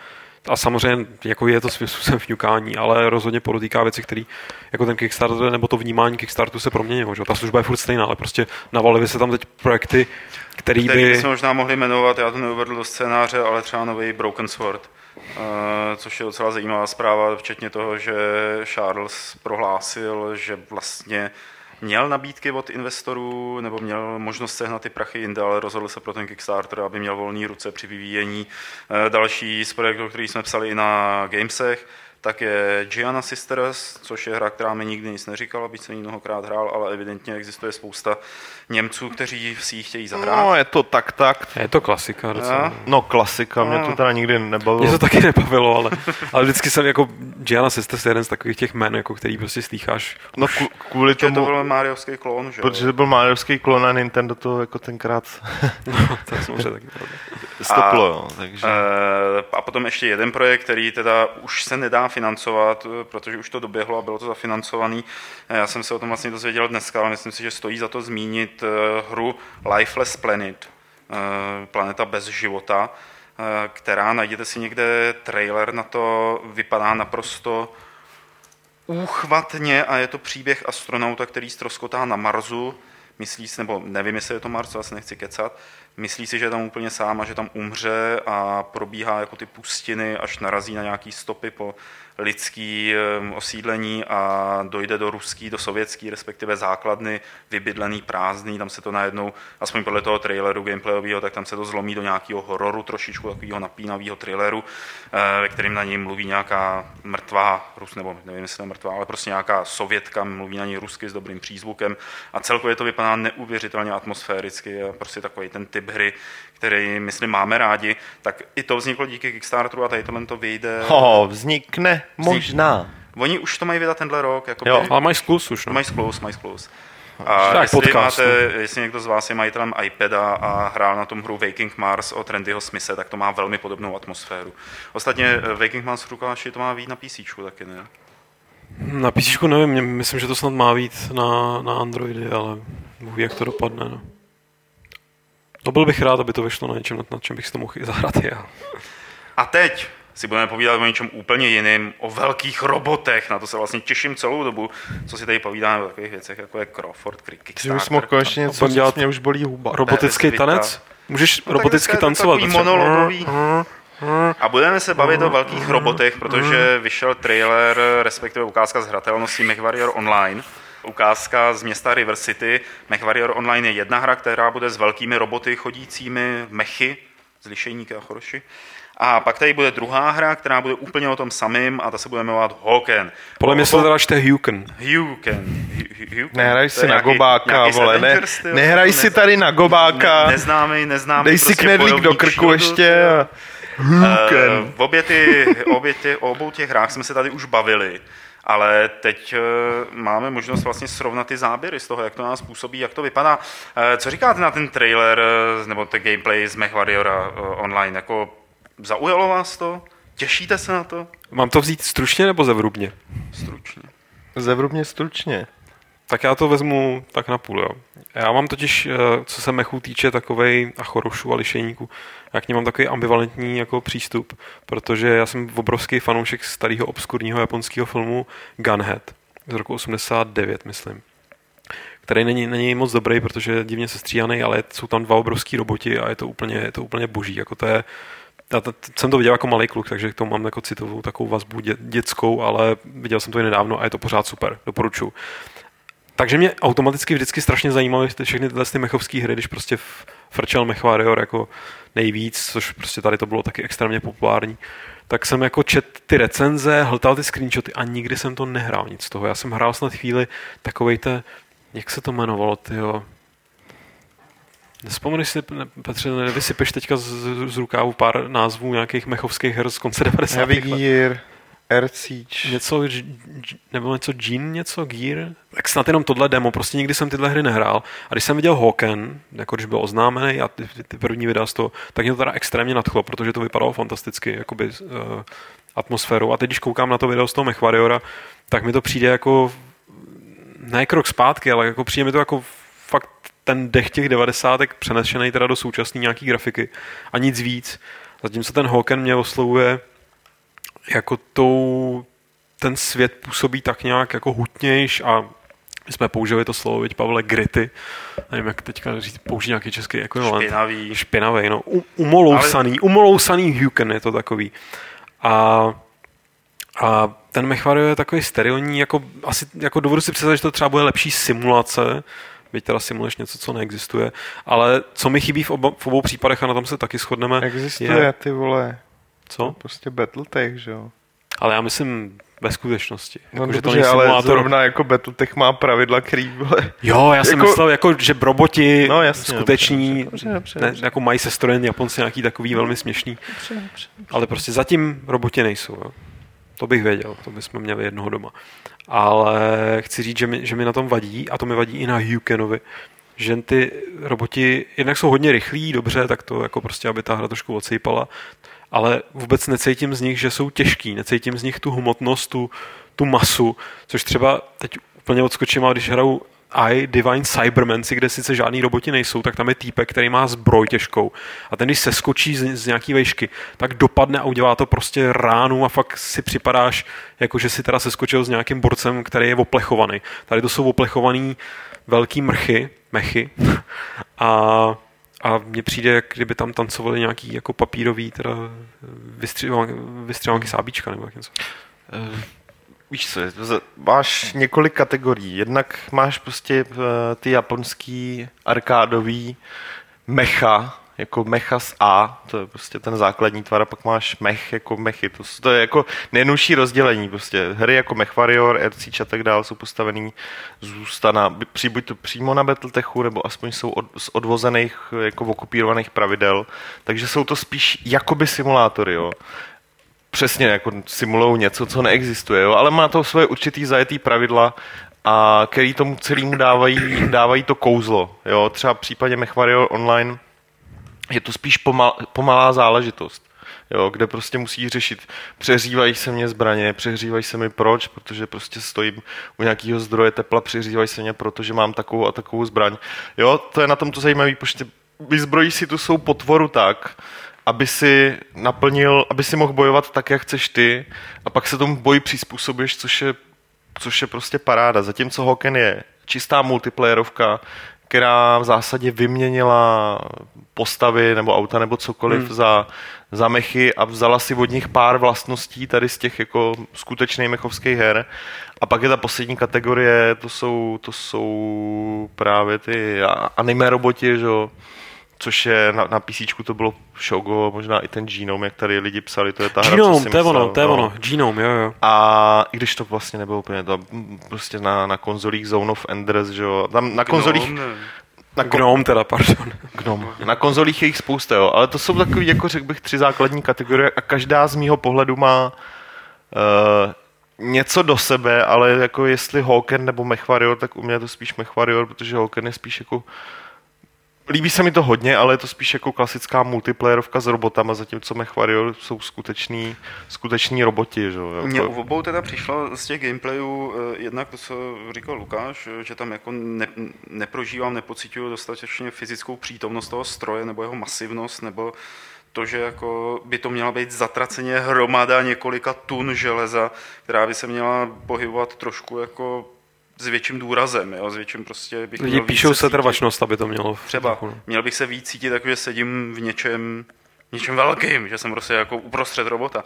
a samozřejmě jako je to svým způsobem vňukání, ale rozhodně podotýká věci, které jako ten Kickstarter nebo to vnímání Kickstartu se proměnilo. Že? Ta služba je furt stejná, ale prostě navalily se tam teď projekty, který, který by... jsme možná mohli jmenovat, já to neuvedl do scénáře, ale třeba nový Broken Sword, uh, což je docela zajímavá zpráva, včetně toho, že Charles prohlásil, že vlastně měl nabídky od investorů nebo měl možnost sehnat ty prachy jinde, ale rozhodl se pro ten Kickstarter, aby měl volné ruce při vyvíjení. Eh, další z projektů, který jsme psali i na Gamesech, tak je Gianna Sisters, což je hra, která mi nikdy nic neříkala, byť jsem ji mnohokrát hrál, ale evidentně existuje spousta Němců, kteří si ji chtějí zahrát. No, je to tak, tak. Je to klasika docela. No, klasika, mě to no. teda nikdy nebavilo. Mě to taky nebavilo, ale, ale vždycky jsem jako Gianna Sisters je jeden z takových těch men, jako který prostě slýcháš. No kvůli tomu... to byl Mariovský klon, že Protože to byl Mariovský klon a Nintendo to jako tenkrát... no, to je samozřejmě taky pravda. Stoplo, jo, takže... Eh, a potom ještě jeden projekt, který teda už se nedá financovat, protože už to doběhlo a bylo to zafinancovaný. Eh, já jsem se o tom vlastně dozvěděl dneska, ale myslím si, že stojí za to zmínit eh, hru Lifeless Planet, planeta bez života, která najdete si někde trailer na to, vypadá naprosto úchvatně a je to příběh astronauta, který stroskotá na Marsu, myslí si, nebo nevím, jestli je to Mars, asi nechci kecat, myslí si, že je tam úplně sám a že tam umře a probíhá jako ty pustiny, až narazí na nějaký stopy po lidský osídlení a dojde do ruský, do sovětský, respektive základny, vybydlený, prázdný, tam se to najednou, aspoň podle toho traileru gameplayového, tak tam se to zlomí do nějakého hororu, trošičku takového napínavého traileru, eh, ve kterým na ní mluví nějaká mrtvá Rus, nebo nevím, jestli je mrtvá, ale prostě nějaká sovětka, mluví na ní rusky s dobrým přízvukem. A celkově to vypadá neuvěřitelně atmosféricky. Prostě takový ten typ hry, který, myslím, máme rádi, tak i to vzniklo díky Kickstarteru a tady tohle to vyjde. Oh, vznikne možná. Oni už to mají vydat tenhle rok. Jakoby, jo, ale mají sklus už. No. Mají sklus, mají sklus. A tak jestli, podcast, máte, no. jestli někdo z vás je majitelem iPada a hrál na tom hru Waking Mars o Trendyho Smise, tak to má velmi podobnou atmosféru. Ostatně eh, Waking Mars v Rukáši to má být na PC taky, ne? Na PC nevím, myslím, že to snad má být na, na Androidy, ale Bůh jak to dopadne. No. No byl bych rád, aby to vyšlo na něčem, na čem bych si to mohl i zahrát já. A teď si budeme povídat o něčem úplně jiným, o velkých robotech. Na to se vlastně těším celou dobu, co si tady povídáme o takových věcech, jako je Crawford, Kickstarter. Že už mohl konečně něco dělat, mě už bolí huba. Robotický tanec? Můžeš no, roboticky tancovat. Takový monologový. A budeme se bavit o velkých robotech, protože vyšel trailer, respektive ukázka z hratelnosti MechWarrior Online. Ukázka z města River City. MechWarrior Online je jedna hra, která bude s velkými roboty chodícími mechy, z Lišejníky a Choroši. A pak tady bude druhá hra, která bude úplně o tom samým a ta se bude jmenovat Hawken. Podle mě se teda čte Huken. Huken. Nehraj si na gobáka, vole. Ne, nehraj si tady na gobáka. Ne, neznámý, neznámý. Dej si prostě knedlík do krku ještě. A... Huken. Uh, obě ty, obě ty, obou těch hrách jsme se tady už bavili. Ale teď uh, máme možnost vlastně srovnat ty záběry z toho, jak to nás působí, jak to vypadá. Uh, co říkáte na ten trailer uh, nebo ten gameplay z MechWarriora online? Jako Zaujalo vás to? Těšíte se na to? Mám to vzít stručně nebo zevrubně? Stručně. Zevrubně stručně. Tak já to vezmu tak na půl, jo. Já mám totiž, eh, co se mechů týče, takovej a chorošu a lišejníku, já k ním mám takový ambivalentní jako přístup, protože já jsem obrovský fanoušek starého obskurního japonského filmu Gunhead z roku 89, myslím který není, není moc dobrý, protože je divně sestříhaný, ale jsou tam dva obrovský roboti a je to úplně, je to úplně boží. Jako to je, já to, jsem to viděl jako malý kluk, takže k tomu mám jako citovou takovou vazbu dě, dětskou, ale viděl jsem to i nedávno a je to pořád super, doporučuji. Takže mě automaticky vždycky strašně zajímaly všechny tyhle ty mechovské hry, když prostě frčel Mech Warrior jako nejvíc, což prostě tady to bylo taky extrémně populární, tak jsem jako čet ty recenze, hltal ty screenshoty a nikdy jsem to nehrál nic z toho. Já jsem hrál snad chvíli takovej te, jak se to jmenovalo, tyjo, Nespomeneš si, Petře, nevysypeš teďka z, z rukávu pár názvů nějakých mechovských her z konce 90. Heavy Gear, Earthsiege. Něco, nebo něco Gene, něco Gear. Tak snad jenom tohle demo, prostě nikdy jsem tyhle hry nehrál. A když jsem viděl Hawken, jako když byl oznámený a ty, ty první videa z toho, tak mě to teda extrémně nadchlo, protože to vypadalo fantasticky, jakoby uh, atmosférou. A teď, když koukám na to video z toho Mechwariora, tak mi to přijde jako ne krok zpátky, ale jako přijde mi to jako fakt ten dech těch devadesátek přenešený teda do současné nějaký grafiky a nic víc. Zatímco ten Hawken mě oslovuje jako tou, ten svět působí tak nějak jako hutnějš a my jsme použili to slovo, veď Pavle, gritty. Nevím, jak teďka říct, použít nějaký český ekvivalent. Špinavý. Špinavý, no. U, umolousaný, Ale... umolousaný Huken je to takový. A, a ten Mechvario je takový sterilní, jako, asi, jako dovedu si představit, že to třeba bude lepší simulace, byť teda simuluješ něco, co neexistuje. Ale co mi chybí v, oba, v obou případech, a na tom se taky shodneme, Existuje, je... ty vole. Co? Prostě Battletech, že jo? Ale já myslím ve skutečnosti. No, jako, že to není ale simulátor. zrovna jako Battletech má pravidla, který vole. Jo, já jsem jako... myslel, jako, že roboti no, jasně, skuteční, dobře, dobře, dobře, ne, jako mají se strojen Japonci nějaký takový velmi směšný. Dobře, dobře, dobře. Ale prostě zatím roboti nejsou. Jo. To bych věděl, to bychom měli jednoho doma. Ale chci říct, že mi, že mi na tom vadí, a to mi vadí i na Hukenovi, že ty roboti jednak jsou hodně rychlí, dobře, tak to jako prostě, aby ta hra trošku odsejpala, ale vůbec necítím z nich, že jsou těžký, necítím z nich tu hmotnost, tu, tu masu, což třeba teď úplně odskočím, ale když hraju i Divine Cybermancy, kde sice žádný roboti nejsou, tak tam je týpek, který má zbroj těžkou. A ten, když se skočí z, z nějaký vejšky, tak dopadne a udělá to prostě ránu a fakt si připadáš, jako že si teda seskočil s nějakým borcem, který je oplechovaný. Tady to jsou oplechovaný velký mrchy, mechy. a a mně přijde, jak kdyby tam tancovali nějaký jako papírový teda vystřelánky sábíčka nebo něco. Uh víš co, máš několik kategorií. Jednak máš prostě uh, ty japonský arkádový mecha, jako mecha z A, to je prostě ten základní tvar, a pak máš mech jako mechy. To, to je jako nejjednodušší rozdělení. Prostě hry jako Mech Warrior, Ercíč a tak dále jsou postavený zůstana, při, buď to přímo na Battletechu, nebo aspoň jsou od, z odvozených, jako okupírovaných pravidel. Takže jsou to spíš jakoby simulátory, jo přesně jako simulují něco, co neexistuje, jo? ale má to svoje určitý zajetý pravidla, a který tomu celému dávají, dávají to kouzlo. Jo? Třeba v případě MechWarrior Online je to spíš pomal, pomalá záležitost. jo, kde prostě musí řešit, přehřívají se mě zbraně, přehřívají se mi proč, protože prostě stojím u nějakého zdroje tepla, přehřívají se mě, protože mám takovou a takovou zbraň. Jo, to je na tom to zajímavé, protože vyzbrojí si tu svou potvoru tak, aby si naplnil, aby si mohl bojovat tak, jak chceš ty a pak se tomu boji přizpůsobíš, což je, což je prostě paráda. Zatímco Hoken je čistá multiplayerovka, která v zásadě vyměnila postavy nebo auta nebo cokoliv hmm. za, za mechy a vzala si od nich pár vlastností tady z těch jako skutečných mechovských her. A pak je ta poslední kategorie, to jsou, to jsou právě ty anime roboti, že jo což je na, na PC to bylo Shogo, možná i ten Genome, jak tady lidi psali, to je ta Genome, hra, co to je ono, to je no. ono, Genome, jo, jo. A i když to vlastně nebylo úplně to, prostě na, na konzolích Zone of Enders, že jo, tam na konzolích... Gnome, na kon... Gnome teda, pardon. Gnome. Na konzolích je jich spousta, jo, ale to jsou takový, jako řekl bych, tři základní kategorie a každá z mýho pohledu má uh, něco do sebe, ale jako jestli Hawken nebo Mechwarior, tak u mě je to spíš Mechwarior, protože Hawken je spíš jako líbí se mi to hodně, ale je to spíš jako klasická multiplayerovka s robotama, zatímco MechWarrior jsou skuteční, skuteční roboti. Že? Mně u obou teda přišlo z těch gameplayů eh, jednak to, co říkal Lukáš, eh, že tam jako ne, neprožívám, nepocituju dostatečně fyzickou přítomnost toho stroje nebo jeho masivnost, nebo to, že jako by to měla být zatraceně hromada několika tun železa, která by se měla pohybovat trošku jako s větším důrazem, jo, s větším prostě bych Lidi píšou setrvačnost, aby to mělo. Třeba, měl bych se víc cítit tak, že sedím v něčem, něčem velkým, že jsem prostě jako uprostřed robota.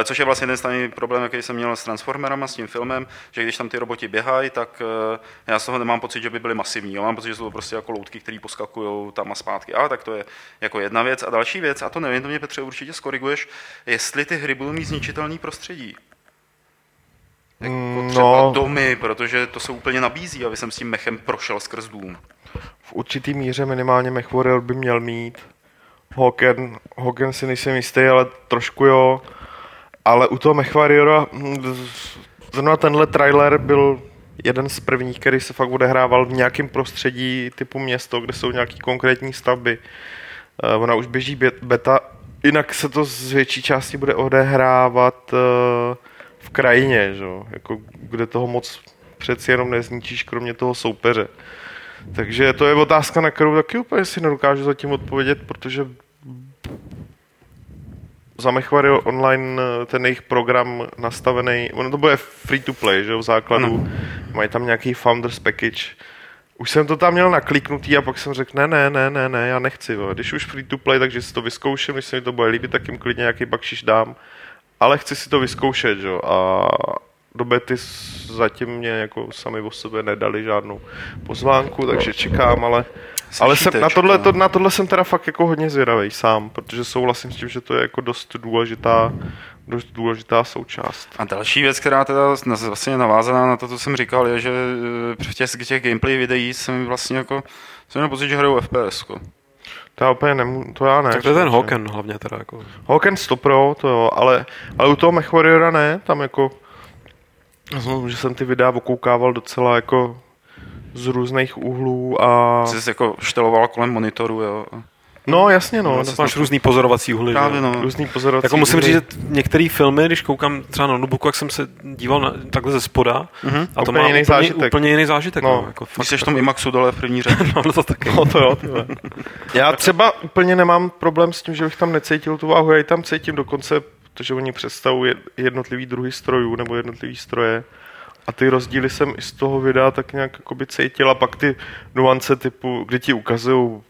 E, což je vlastně ten stejný problém, jaký jsem měl s Transformerama, s tím filmem, že když tam ty roboti běhají, tak e, já z toho nemám pocit, že by byly masivní. Jo? Mám pocit, že jsou to prostě jako loutky, které poskakují tam a zpátky. Ale tak to je jako jedna věc. A další věc, a to nevím, to mě Petře určitě skoriguješ, jestli ty hry budou mít zničitelný prostředí. Jako mm, třeba no, domy, protože to se úplně nabízí, aby jsem s tím mechem prošel skrz dům. V určitý míře minimálně mech Warrior by měl mít. Hogan, Hogan si nejsem jistý, ale trošku jo. Ale u toho Mech Warriora, hm, zrovna tenhle trailer byl jeden z prvních, který se fakt odehrával v nějakém prostředí typu město, kde jsou nějaké konkrétní stavby. Eh, ona už běží beta, jinak se to z větší části bude odehrávat uh, v krajině, že? Jako, kde toho moc přeci jenom nezničíš, kromě toho soupeře. Takže to je otázka, na kterou taky úplně si nedokážu zatím odpovědět, protože za Mechvario online ten jejich program nastavený, ono to bude free to play, že v základu, no. mají tam nějaký founders package. Už jsem to tam měl nakliknutý a pak jsem řekl, ne, ne, ne, ne, ne, já nechci. Jo. Když už free to play, takže si to vyzkouším, když se mi to bude líbit, tak jim klidně nějaký bakšiš dám ale chci si to vyzkoušet, jo, a do bety zatím mě jako sami o sebe nedali žádnou pozvánku, takže čekám, ale, ale jsem, na, tohle, to, na tohle jsem teda fakt jako hodně zvědavý sám, protože souhlasím s tím, že to je jako dost důležitá, dost důležitá součást. A další věc, která teda vlastně navázaná na to, co jsem říkal, je, že eh, v těch, těch gameplay videí jsem vlastně jako, jsem měl pocit, že hraju FPS. Ko. To já úplně nemů- to já ne. Tak to je ten Hawken hlavně teda jako. Hawken 100 Pro, to jo, ale, ale u toho MechWarriora ne, tam jako že jsem ty videa okoukával docela jako z různých úhlů a... Jsi jako šteloval kolem monitoru, jo? No, jasně, no. no máš různý pozorovací úhly. Právě, no. Různý pozorovací Jako musím říct, že některé filmy, když koukám třeba na notebooku, jak jsem se díval na, takhle ze spoda, mm-hmm. a to úplně má jiný úplně, zážitek. úplně jiný zážitek. No. No, jako fakt, jsi v tom IMAXu dole v první řadě. no, no, to taky. No, to jo. Já třeba úplně nemám problém s tím, že bych tam necítil tu váhu, já ji tam cítím dokonce, protože oni představují jednotlivý druhy strojů nebo jednotlivý stroje. A ty rozdíly jsem i z toho videa tak nějak jakoby cítil a pak ty nuance typu, kdy ti ukazují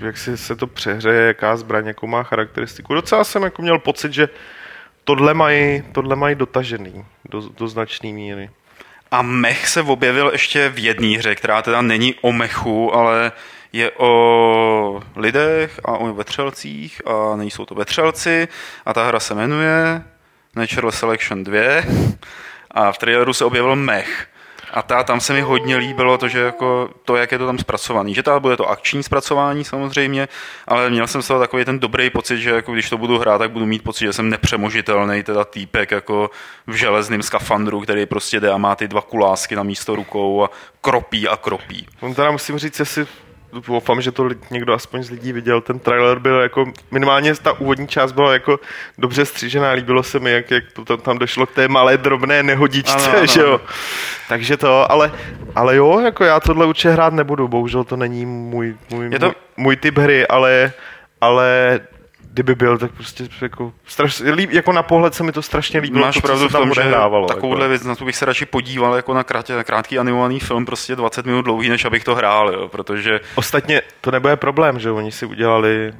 jak si se to přehřeje, jaká zbraň, jakou má charakteristiku. Docela jsem jako měl pocit, že tohle mají, tohle mají dotažený do, do značné míry. A mech se objevil ještě v jedné hře, která teda není o mechu, ale je o lidech a o vetřelcích a nejsou to vetřelci a ta hra se jmenuje Natural Selection 2 a v traileru se objevil mech. A ta, tam se mi hodně líbilo to, že jako to, jak je to tam zpracovaný. Že ta bude to akční zpracování samozřejmě, ale měl jsem toho takový ten dobrý pocit, že jako když to budu hrát, tak budu mít pocit, že jsem nepřemožitelný, teda týpek jako v železném skafandru, který prostě jde a má ty dva kulásky na místo rukou a kropí a kropí. On teda musím říct, jestli doufám, že to někdo aspoň z lidí viděl, ten trailer byl jako, minimálně ta úvodní část byla jako dobře střížená, líbilo se mi, jak, jak to tam, tam došlo k té malé drobné nehodičce, ano, ano. že jo. Takže to, ale, ale jo, jako já tohle určitě hrát nebudu, bohužel to není můj, můj, to... můj, můj typ hry, ale, ale kdyby byl, tak prostě jako, straš, líb, jako na pohled se mi to strašně líbilo. Máš to, pravdu v tom, že takovouhle jako. věc, na to bych se radši podíval jako na krátě, na krátký animovaný film, prostě 20 minut dlouhý, než abych to hrál, jo, protože... Ostatně to nebude problém, že oni si udělali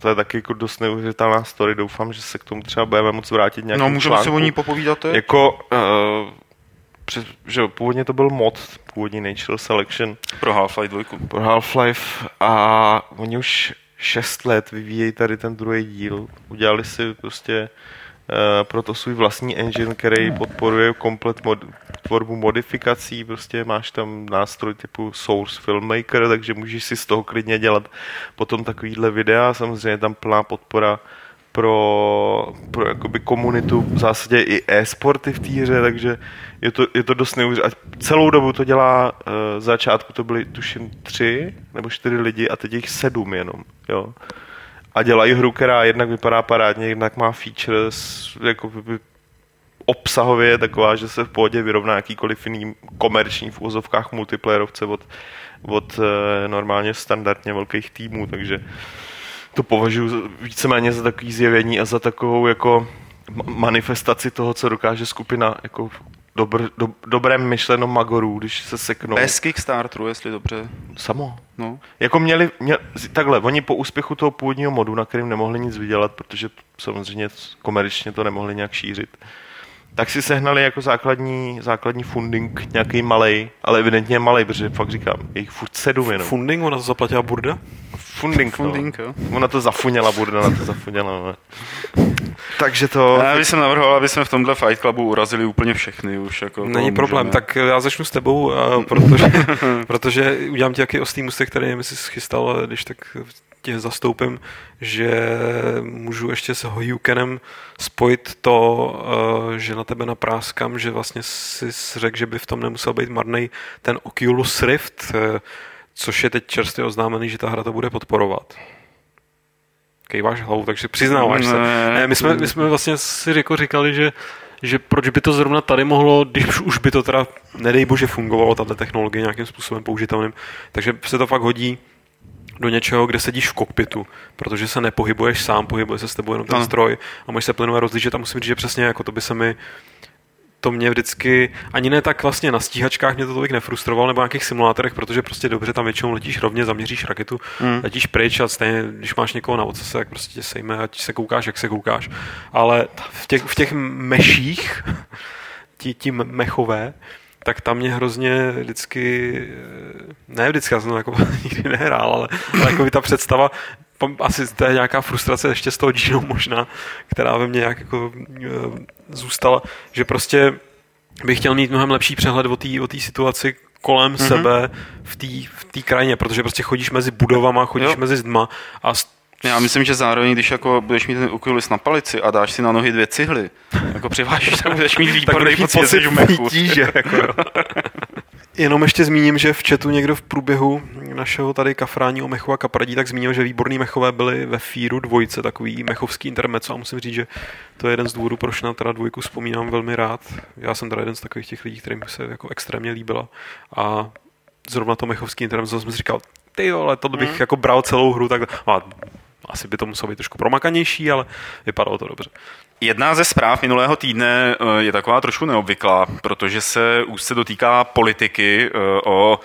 to je taky jako dost neuvěřitelná story, doufám, že se k tomu třeba budeme moc vrátit nějakým No, můžeme si o ní popovídat, to je? Jako, uh, přes, že původně to byl mod, původní Natural Selection. Pro Half-Life 2. Pro Half-Life a oni už šest let vyvíjejí tady ten druhý díl. Udělali si prostě uh, proto svůj vlastní engine, který podporuje komplet mod, tvorbu modifikací, prostě máš tam nástroj typu Source Filmmaker, takže můžeš si z toho klidně dělat potom takovýhle videa, samozřejmě tam plná podpora pro, pro jakoby komunitu, v zásadě i e-sporty v té hře, takže je to, je to dost neuvěřitelné. Celou dobu to dělá, uh, začátku to byly tuším tři nebo čtyři lidi a teď jich sedm jenom, jo. A dělají hru, která jednak vypadá parádně, jednak má features, jako by obsahově je taková, že se v pohodě vyrovná jakýkoliv jiný komerční v úzovkách multiplayerovce od, od uh, normálně standardně velkých týmů, takže to považuji víceméně za takový zjevení a za takovou jako manifestaci toho, co dokáže skupina jako dobr, do, dobré myšleno magorů, když se seknou. Bez Kickstarteru, jestli dobře. Samo. No. Jako měli, měli, takhle, oni po úspěchu toho původního modu, na kterým nemohli nic vydělat, protože samozřejmě komerčně to nemohli nějak šířit, tak si sehnali jako základní, základní funding nějaký malý, ale evidentně malý, protože fakt říkám, je jich furt sedm jenom. Funding, ona to zaplatila burda? Funding, Funding no. jo. Ona to zafuněla, burda na to zafuněla. No. Takže to... Já bych jsem navrhoval, aby jsme v tomhle Fight Clubu urazili úplně všechny už. Jako Není problém, tak já začnu s tebou, protože, protože udělám ti jaký ostý mustek, který nevím, jestli schystal, když tak tě zastoupím, že můžu ještě s Hoyukenem spojit to, eh, že na tebe napráskám, že vlastně si řekl, že by v tom nemusel být marný ten Oculus Rift, eh, což je teď čerstvě oznámený, že ta hra to bude podporovat. Kejváš hlavu, takže přiznáváš se. Ne, my, jsme, my jsme vlastně si jako říkali, že že proč by to zrovna tady mohlo, když už by to teda, nedej bože, fungovalo, tato technologie nějakým způsobem použitelným, takže se to fakt hodí do něčeho, kde sedíš v kokpitu, protože se nepohybuješ sám, pohybuje se s tebou jenom ten ano. stroj a můžeš se plynule rozlížet a musím říct, že přesně jako to by se mi to mě vždycky, ani ne tak vlastně na stíhačkách mě to tolik nefrustrovalo, nebo na nějakých simulátorech, protože prostě dobře tam většinou letíš rovně, zaměříš raketu, mm. letíš pryč a stejně, když máš někoho na ocase, tak prostě tě sejme, ať se koukáš, jak se koukáš. Ale v těch, v těch meších, ti, ti mechové, tak tam mě hrozně vždycky, ne vždycky, já jsem to jako nikdy nehrál, ale, ale jako by ta představa, asi to je nějaká frustrace ještě z toho Gino možná, která ve mně nějak jako e, zůstala, že prostě bych chtěl mít mnohem lepší přehled o té o situaci kolem mm-hmm. sebe v té v krajině, protože prostě chodíš mezi budovama, chodíš jo. mezi zdma a já myslím, že zároveň, když jako budeš mít ten Oculus na palici a dáš si na nohy dvě cihly, jako přivážíš, tak budeš mít výborný pocit, pocit v mechu. Tíže, jako. Jenom ještě zmíním, že v chatu někdo v průběhu našeho tady kafrání o mechu a kapradí tak zmínil, že výborný mechové byly ve Fíru dvojce, takový mechovský intermeco a musím říct, že to je jeden z důvodů, proč na teda dvojku vzpomínám velmi rád. Já jsem teda jeden z takových těch lidí, kterým se jako extrémně líbila a zrovna to mechovský intermeco jsem si říkal, ty ale to bych mm. jako bral celou hru, tak a asi by to muselo být trošku promakanější, ale vypadalo to dobře. Jedna ze zpráv minulého týdne eh, je taková trošku neobvyklá, protože se úzce dotýká politiky eh, o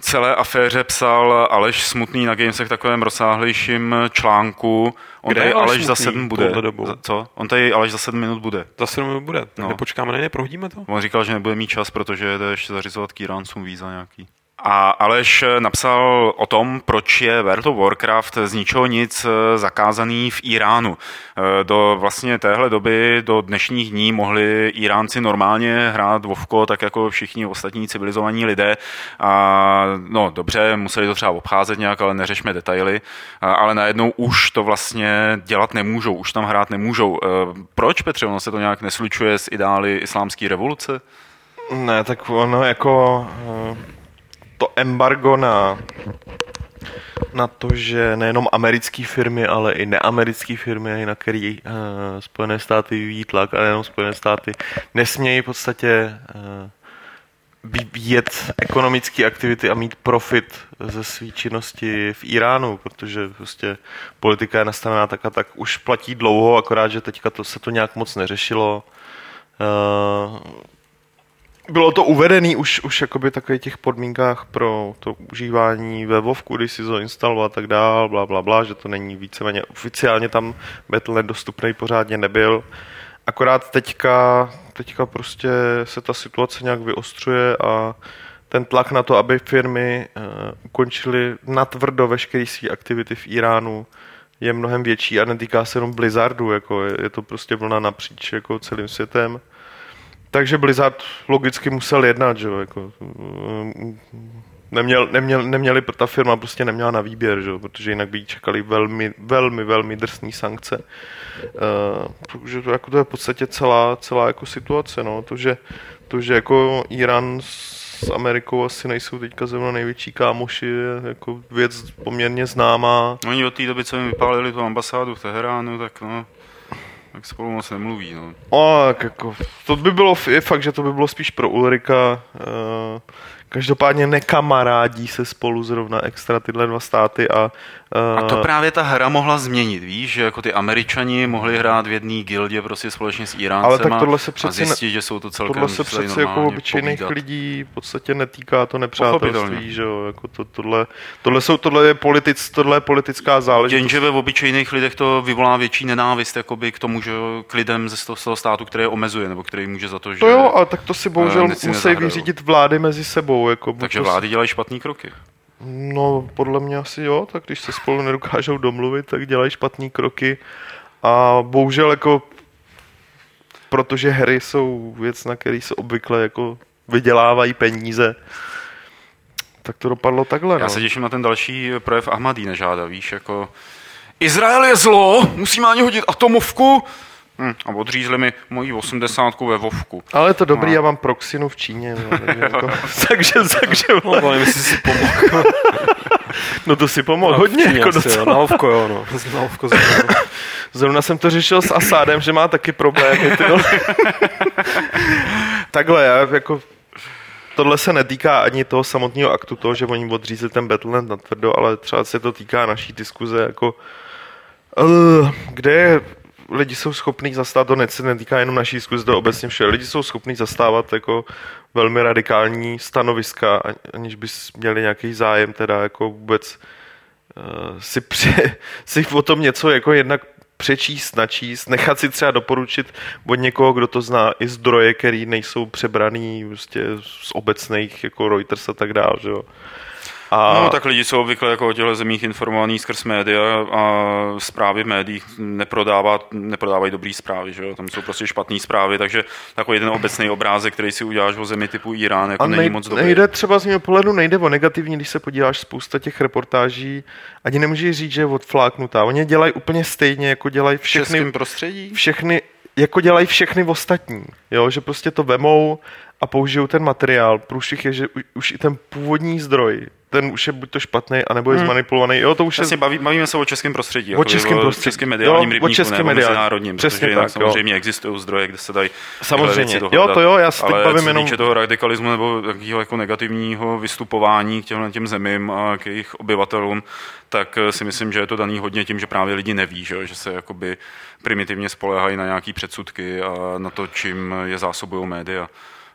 celé aféře psal Aleš Smutný na Gamesech v takovém rozsáhlejším článku. On Kde tady Aleš za sedm bude. Dobu? Co? On tady Aleš za sedm minut bude. Za sedm minut bude. No. Nepočkáme ně, prohodíme to? On říkal, že nebude mít čas, protože jde ještě zařizovat Kýrancům víza nějaký. A Aleš napsal o tom, proč je World of Warcraft z ničeho nic zakázaný v Iránu. Do vlastně téhle doby, do dnešních dní mohli Iránci normálně hrát Vovko, tak jako všichni ostatní civilizovaní lidé. A no dobře, museli to třeba obcházet nějak, ale neřešme detaily. Ale najednou už to vlastně dělat nemůžou, už tam hrát nemůžou. Proč, Petře, ono se to nějak neslučuje s ideály islámské revoluce? Ne, tak ono jako to embargo na na to, že nejenom americké firmy, ale i neamerické firmy, na který uh, Spojené státy vyvíjí tlak, a nejenom Spojené státy, nesmějí v podstatě uh, vyvíjet ekonomické aktivity a mít profit ze své činnosti v Iránu, protože prostě politika je nastavená tak a tak už platí dlouho, akorát, že teďka to, se to nějak moc neřešilo. Uh, bylo to uvedené už, už jakoby takových těch podmínkách pro to užívání ve Vovku, když si to instalovat a tak dál, bla, bla, bla, že to není víceméně oficiálně tam Battle.net dostupný pořádně nebyl. Akorát teďka, teďka prostě se ta situace nějak vyostřuje a ten tlak na to, aby firmy uh, ukončily natvrdo veškeré své aktivity v Iránu, je mnohem větší a netýká se jenom Blizzardu, jako je, je to prostě vlna napříč jako celým světem. Takže Blizzard logicky musel jednat, že jo, jako, mm, neměl, neměl, neměli, ta firma prostě neměla na výběr, že jo, protože jinak by jí čekali velmi, velmi, velmi drsné sankce. Uh, takže to, jako, to je v podstatě celá, celá jako situace, no, to, že, to, že jako Irán s Amerikou asi nejsou teďka mnou největší kámoši, je jako věc poměrně známá. Oni od té doby, co jim vypálili tu ambasádu v Teheránu, tak no, tak spolu moc nemluví. No. Tak jako, to by bylo, je fakt, že to by bylo spíš pro Ulrika. Uh, Každopádně nekamarádí se spolu zrovna extra tyhle dva státy a... A to právě ta hra mohla změnit, víš, že jako ty američani mohli hrát v jedné gildě prostě společně s Iráncema Ale tak tohle se přeci a zjistit, ne... že jsou to celkem Tohle se přeci jako obyčejných povídat. lidí v podstatě netýká to nepřátelství, že jo, jako to, tohle, tohle, jsou, tohle, je politic, tohle je politická záležitost. Jenže ve obyčejných lidech to vyvolá větší nenávist jakoby k tomu, že k lidem ze toho státu, který je omezuje, nebo který může za to, že... To jo, ale tak to si bohužel musí vyřídit vlády mezi sebou, jako Takže vlády dělají špatné kroky. No, podle mě asi jo, tak když se spolu nedokážou domluvit, tak dělají špatné kroky. A bohužel jako protože hry jsou věc, na který se obvykle jako vydělávají peníze, tak to dopadlo takhle. Já no. se těším na ten další projev Ahmadí nežáda, víš, jako Izrael je zlo, musíme na ně hodit atomovku, Hm, a odřízli mi moji osmdesátku ve Vovku. Ale je to dobrý, no. já mám proxinu v Číně. No, takže, jako, takže, takže... No, ale jestli si pomohl. no to si pomohl no, hodně. Číně, jako asi, jo, na Vovko, jo, no. Na Vovko zrovna. zrovna jsem to řešil s Asádem, že má taky problémy. Ty Takhle, já jako tohle se netýká ani toho samotného aktu, toho, že oni odřízli ten Battleland na tvrdo, ale třeba se to týká naší diskuze, jako uh, kde je lidi jsou schopní zastávat, to se netýká jenom naší zkus, to obecně vše, lidi jsou schopní zastávat jako velmi radikální stanoviska, aniž by měli nějaký zájem teda jako vůbec uh, si, pře, si o tom něco jako jednak přečíst, načíst, nechat si třeba doporučit od někoho, kdo to zná, i zdroje, které nejsou přebraný prostě z obecných, jako Reuters a tak dále, že jo. A... No tak lidi jsou obvykle jako o těchto zemích informovaní skrz média a zprávy v médiích neprodává, neprodávají dobrý zprávy, že jo? tam jsou prostě špatné zprávy, takže takový ten obecný obrázek, který si uděláš o zemi typu Irán, jako a nej, není moc dobrý. Nejde třeba z mého pohledu, nejde o negativní, když se podíváš spousta těch reportáží, ani nemůžeš říct, že je odfláknutá. Oni dělají úplně stejně, jako dělají všechny... V prostředí? Všechny, jako dělají všechny ostatní, jo? že prostě to vemou a použijou ten materiál. Průšvih je, že už i ten původní zdroj ten už je buď to špatný, anebo je hmm. zmanipulovaný. Jo, to už je... baví, bavíme se o českém prostředí. O jako českém prostředí. českém mediálním jo, rybníku, o českém mediálním. mezinárodním. Přesně tak, samozřejmě jo. existují zdroje, kde se dají Samozřejmě. Jo, to jo, já se teď bavím jenom... toho radikalismu nebo takového jako negativního vystupování k těm, těm zemím a k jejich obyvatelům, tak eh, si myslím, že je to daný hodně tím, že právě lidi neví, že, že se jakoby primitivně spolehají na nějaký předsudky a na to, čím je zásobují média.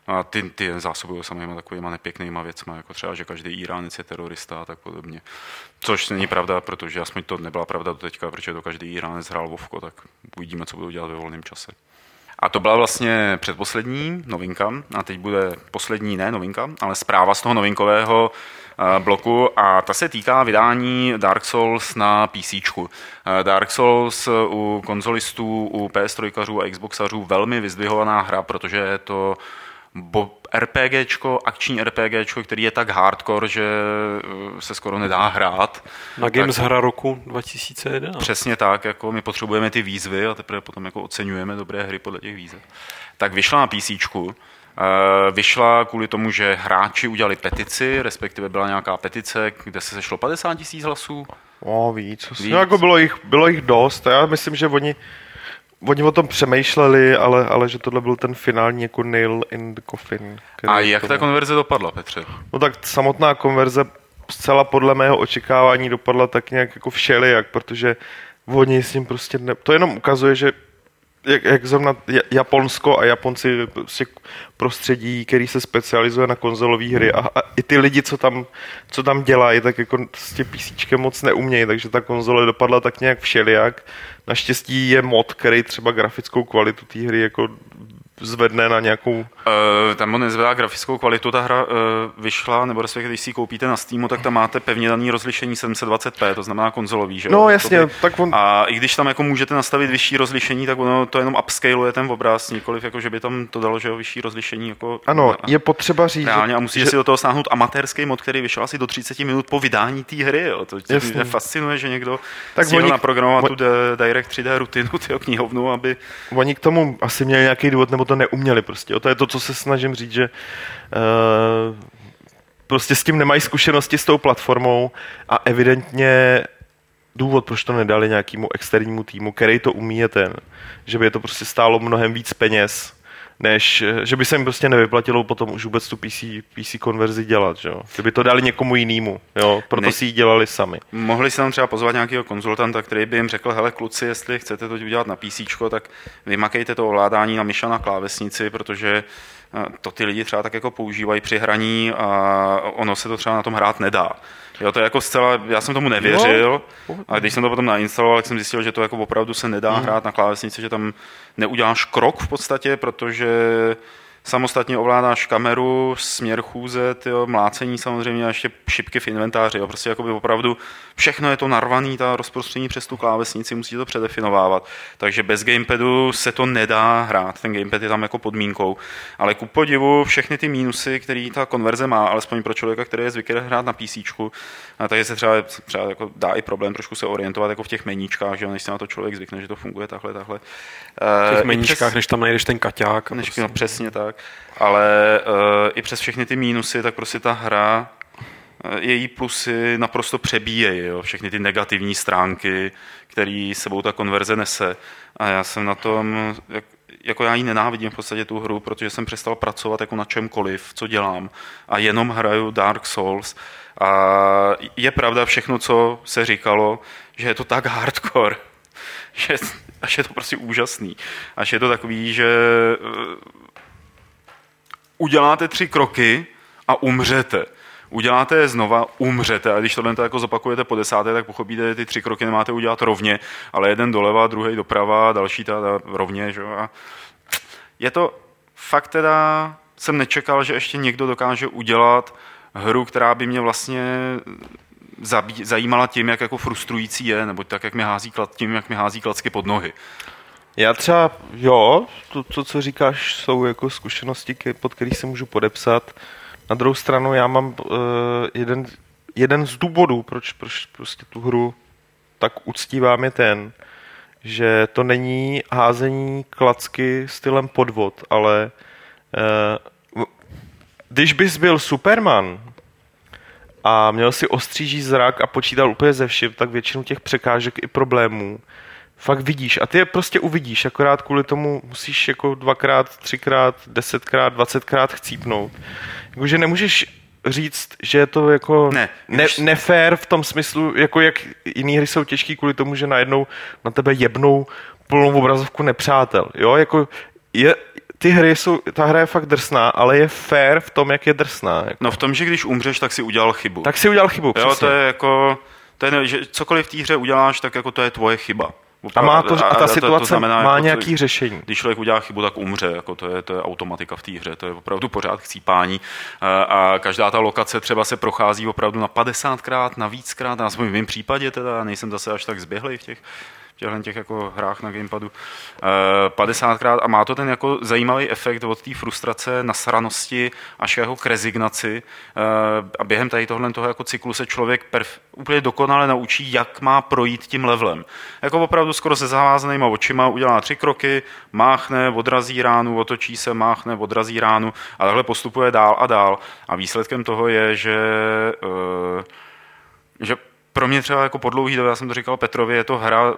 A ty, ty zásobují samými takovými nepěknými věcmi, jako třeba, že každý Iránec je terorista a tak podobně. Což není pravda, protože aspoň to nebyla pravda do teďka, protože to každý Iránec hrál Vovko, tak uvidíme, co budou dělat ve volném čase. A to byla vlastně předposlední novinka, a teď bude poslední, ne novinka, ale zpráva z toho novinkového eh, bloku a ta se týká vydání Dark Souls na PC. Eh, Dark Souls u konzolistů, u PS3 a Xboxařů velmi vyzdvihovaná hra, protože je to bo RPGčko, akční RPGčko, který je tak hardcore, že eh, se skoro nedá hrát. Na Games tak, hra roku 2001. Přesně tak, jako my potřebujeme ty výzvy a teprve potom jako oceňujeme dobré hry podle těch výzev. Tak vyšla na PC Vyšla kvůli tomu, že hráči udělali petici, respektive byla nějaká petice, kde se sešlo 50 tisíc hlasů. O, víc. víc. No, jako bylo jich, bylo jich dost. Já myslím, že oni, oni o tom přemýšleli, ale, ale že tohle byl ten finální jako nail in the coffin. A jak tomu... ta konverze dopadla, Petře? No tak samotná konverze zcela podle mého očekávání dopadla tak nějak jako všelijak, protože oni s tím prostě ne... To jenom ukazuje, že jak, jak zrovna Japonsko a Japonci prostě prostředí, který se specializuje na konzolové hry a, a i ty lidi, co tam, co tam dělají, tak jako s tím PC moc neumějí, takže ta konzole dopadla tak nějak všelijak. Naštěstí je mod, který třeba grafickou kvalitu té hry jako zvedne na nějakou... Uh, tam nezvedá grafickou kvalitu, ta hra uh, vyšla, nebo respektive když si ji koupíte na Steamu, tak tam máte pevně daný rozlišení 720p, to znamená konzolový, že No jasně, by... tak on... A i když tam jako můžete nastavit vyšší rozlišení, tak ono to jenom upscaluje ten obraz, nikoliv jako, že by tam to dalo, že jo, vyšší rozlišení jako... Ano, je potřeba říct, Reálně, a musíte že... si do toho stáhnout amatérský mod, který vyšel asi do 30 minut po vydání té hry, jo. To mě fascinuje, že někdo tak oni... naprogramovat tu Direct 3D rutinu, tyho knihovnu, aby... Oni k tomu asi měli nějaký důvod, nebo to neuměli prostě. O to je to, co se snažím říct, že uh, prostě s tím nemají zkušenosti s tou platformou a evidentně důvod, proč to nedali nějakému externímu týmu, který to umí, je ten, že by je to prostě stálo mnohem víc peněz, než, že by se jim prostě nevyplatilo potom už vůbec tu PC, PC konverzi dělat, že jo? Kdyby to dali někomu jinému, jo? Proto ne, si ji dělali sami. Mohli se tam třeba pozvat nějakého konzultanta, který by jim řekl, hele kluci, jestli chcete to udělat na PC, tak vymakejte to ovládání na myša na klávesnici, protože eh, to ty lidi třeba tak jako používají při hraní a ono se to třeba na tom hrát nedá. Jo, to je jako zcela, já jsem tomu nevěřil, a když jsem to potom nainstaloval, tak jsem zjistil, že to jako opravdu se nedá mm. hrát na klávesnici, že tam neuděláš krok v podstatě, protože samostatně ovládáš kameru, směr chůze, tyjo, mlácení samozřejmě a ještě šipky v inventáři. Jo. Prostě jakoby opravdu všechno je to narvaný, ta rozprostření přes tu klávesnici, musíte to předefinovávat. Takže bez gamepadu se to nedá hrát, ten gamepad je tam jako podmínkou. Ale ku podivu všechny ty mínusy, které ta konverze má, alespoň pro člověka, který je zvyklý hrát na PC, takže se třeba, třeba jako dá i problém trošku se orientovat jako v těch meníčkách, že než se na to člověk zvykne, že to funguje takhle, takhle. V těch eh, meníčkách, přes, než tam najdeš ten kaťák. Než, prostě. no, přesně tak. Ale uh, i přes všechny ty mínusy, tak prostě ta hra eh, její plusy naprosto přebíjejí, jo? všechny ty negativní stránky, které sebou ta konverze nese. A já jsem na tom, jak, jako já ji nenávidím v podstatě tu hru, protože jsem přestal pracovat jako na čemkoliv, co dělám a jenom hraju Dark Souls a je pravda všechno, co se říkalo, že je to tak hardcore, že až je to prostě úžasný. Až je to takový, že eh, uděláte tři kroky a umřete. Uděláte je znova, umřete a když tohle jako zopakujete po desáté, tak pochopíte, že ty tři kroky nemáte udělat rovně, ale jeden doleva, druhý doprava, další ta rovně. Že? A je to fakt teda, jsem nečekal, že ještě někdo dokáže udělat hru, která by mě vlastně zajímala tím, jak jako frustrující je, nebo tak, jak mi hází, tím, jak mi hází klacky pod nohy. Já třeba, jo, to, to, co říkáš, jsou jako zkušenosti, pod který se můžu podepsat. Na druhou stranu já mám uh, jeden, jeden z důvodů, proč, proč prostě tu hru tak uctívám je ten, že to není házení klacky stylem podvod, ale uh, když bys byl Superman a měl si ostříží zrak a počítal úplně ze vším, tak většinu těch překážek i problémů fakt vidíš a ty je prostě uvidíš, akorát kvůli tomu musíš jako dvakrát, třikrát, desetkrát, dvacetkrát chcípnout. Jakože nemůžeš říct, že je to jako ne, ne, nefér v tom smyslu, jako jak jiné hry jsou těžké kvůli tomu, že najednou na tebe jebnou plnou obrazovku nepřátel. Jo, jako je, ty hry jsou, ta hra je fakt drsná, ale je fair v tom, jak je drsná. Jako. No v tom, že když umřeš, tak si udělal chybu. Tak si udělal chybu, Jo, to je jako, to je, že cokoliv v té hře uděláš, tak jako to je tvoje chyba. A, má to, a ta situace to, to znamená, má jako, nějaký řešení. Když člověk udělá chybu, tak umře. Jako to, je, to je automatika v té hře. To je opravdu pořád chcípání. A, a každá ta lokace třeba se prochází opravdu na 50krát, na víckrát. A aspoň v mém případě teda, nejsem zase až tak zběhlý v těch v těchto těch jako hrách na gamepadu 50krát a má to ten jako zajímavý efekt od té frustrace, nasranosti až jako k rezignaci a během tady tohle toho jako cyklu se člověk perf- úplně dokonale naučí, jak má projít tím levelem. Jako opravdu skoro se zavázanýma očima udělá tři kroky, máchne, odrazí ránu, otočí se, máchne, odrazí ránu a takhle postupuje dál a dál. A výsledkem toho je, že, uh, že pro mě třeba jako po dlouhý době, já jsem to říkal Petrovi, je to hra,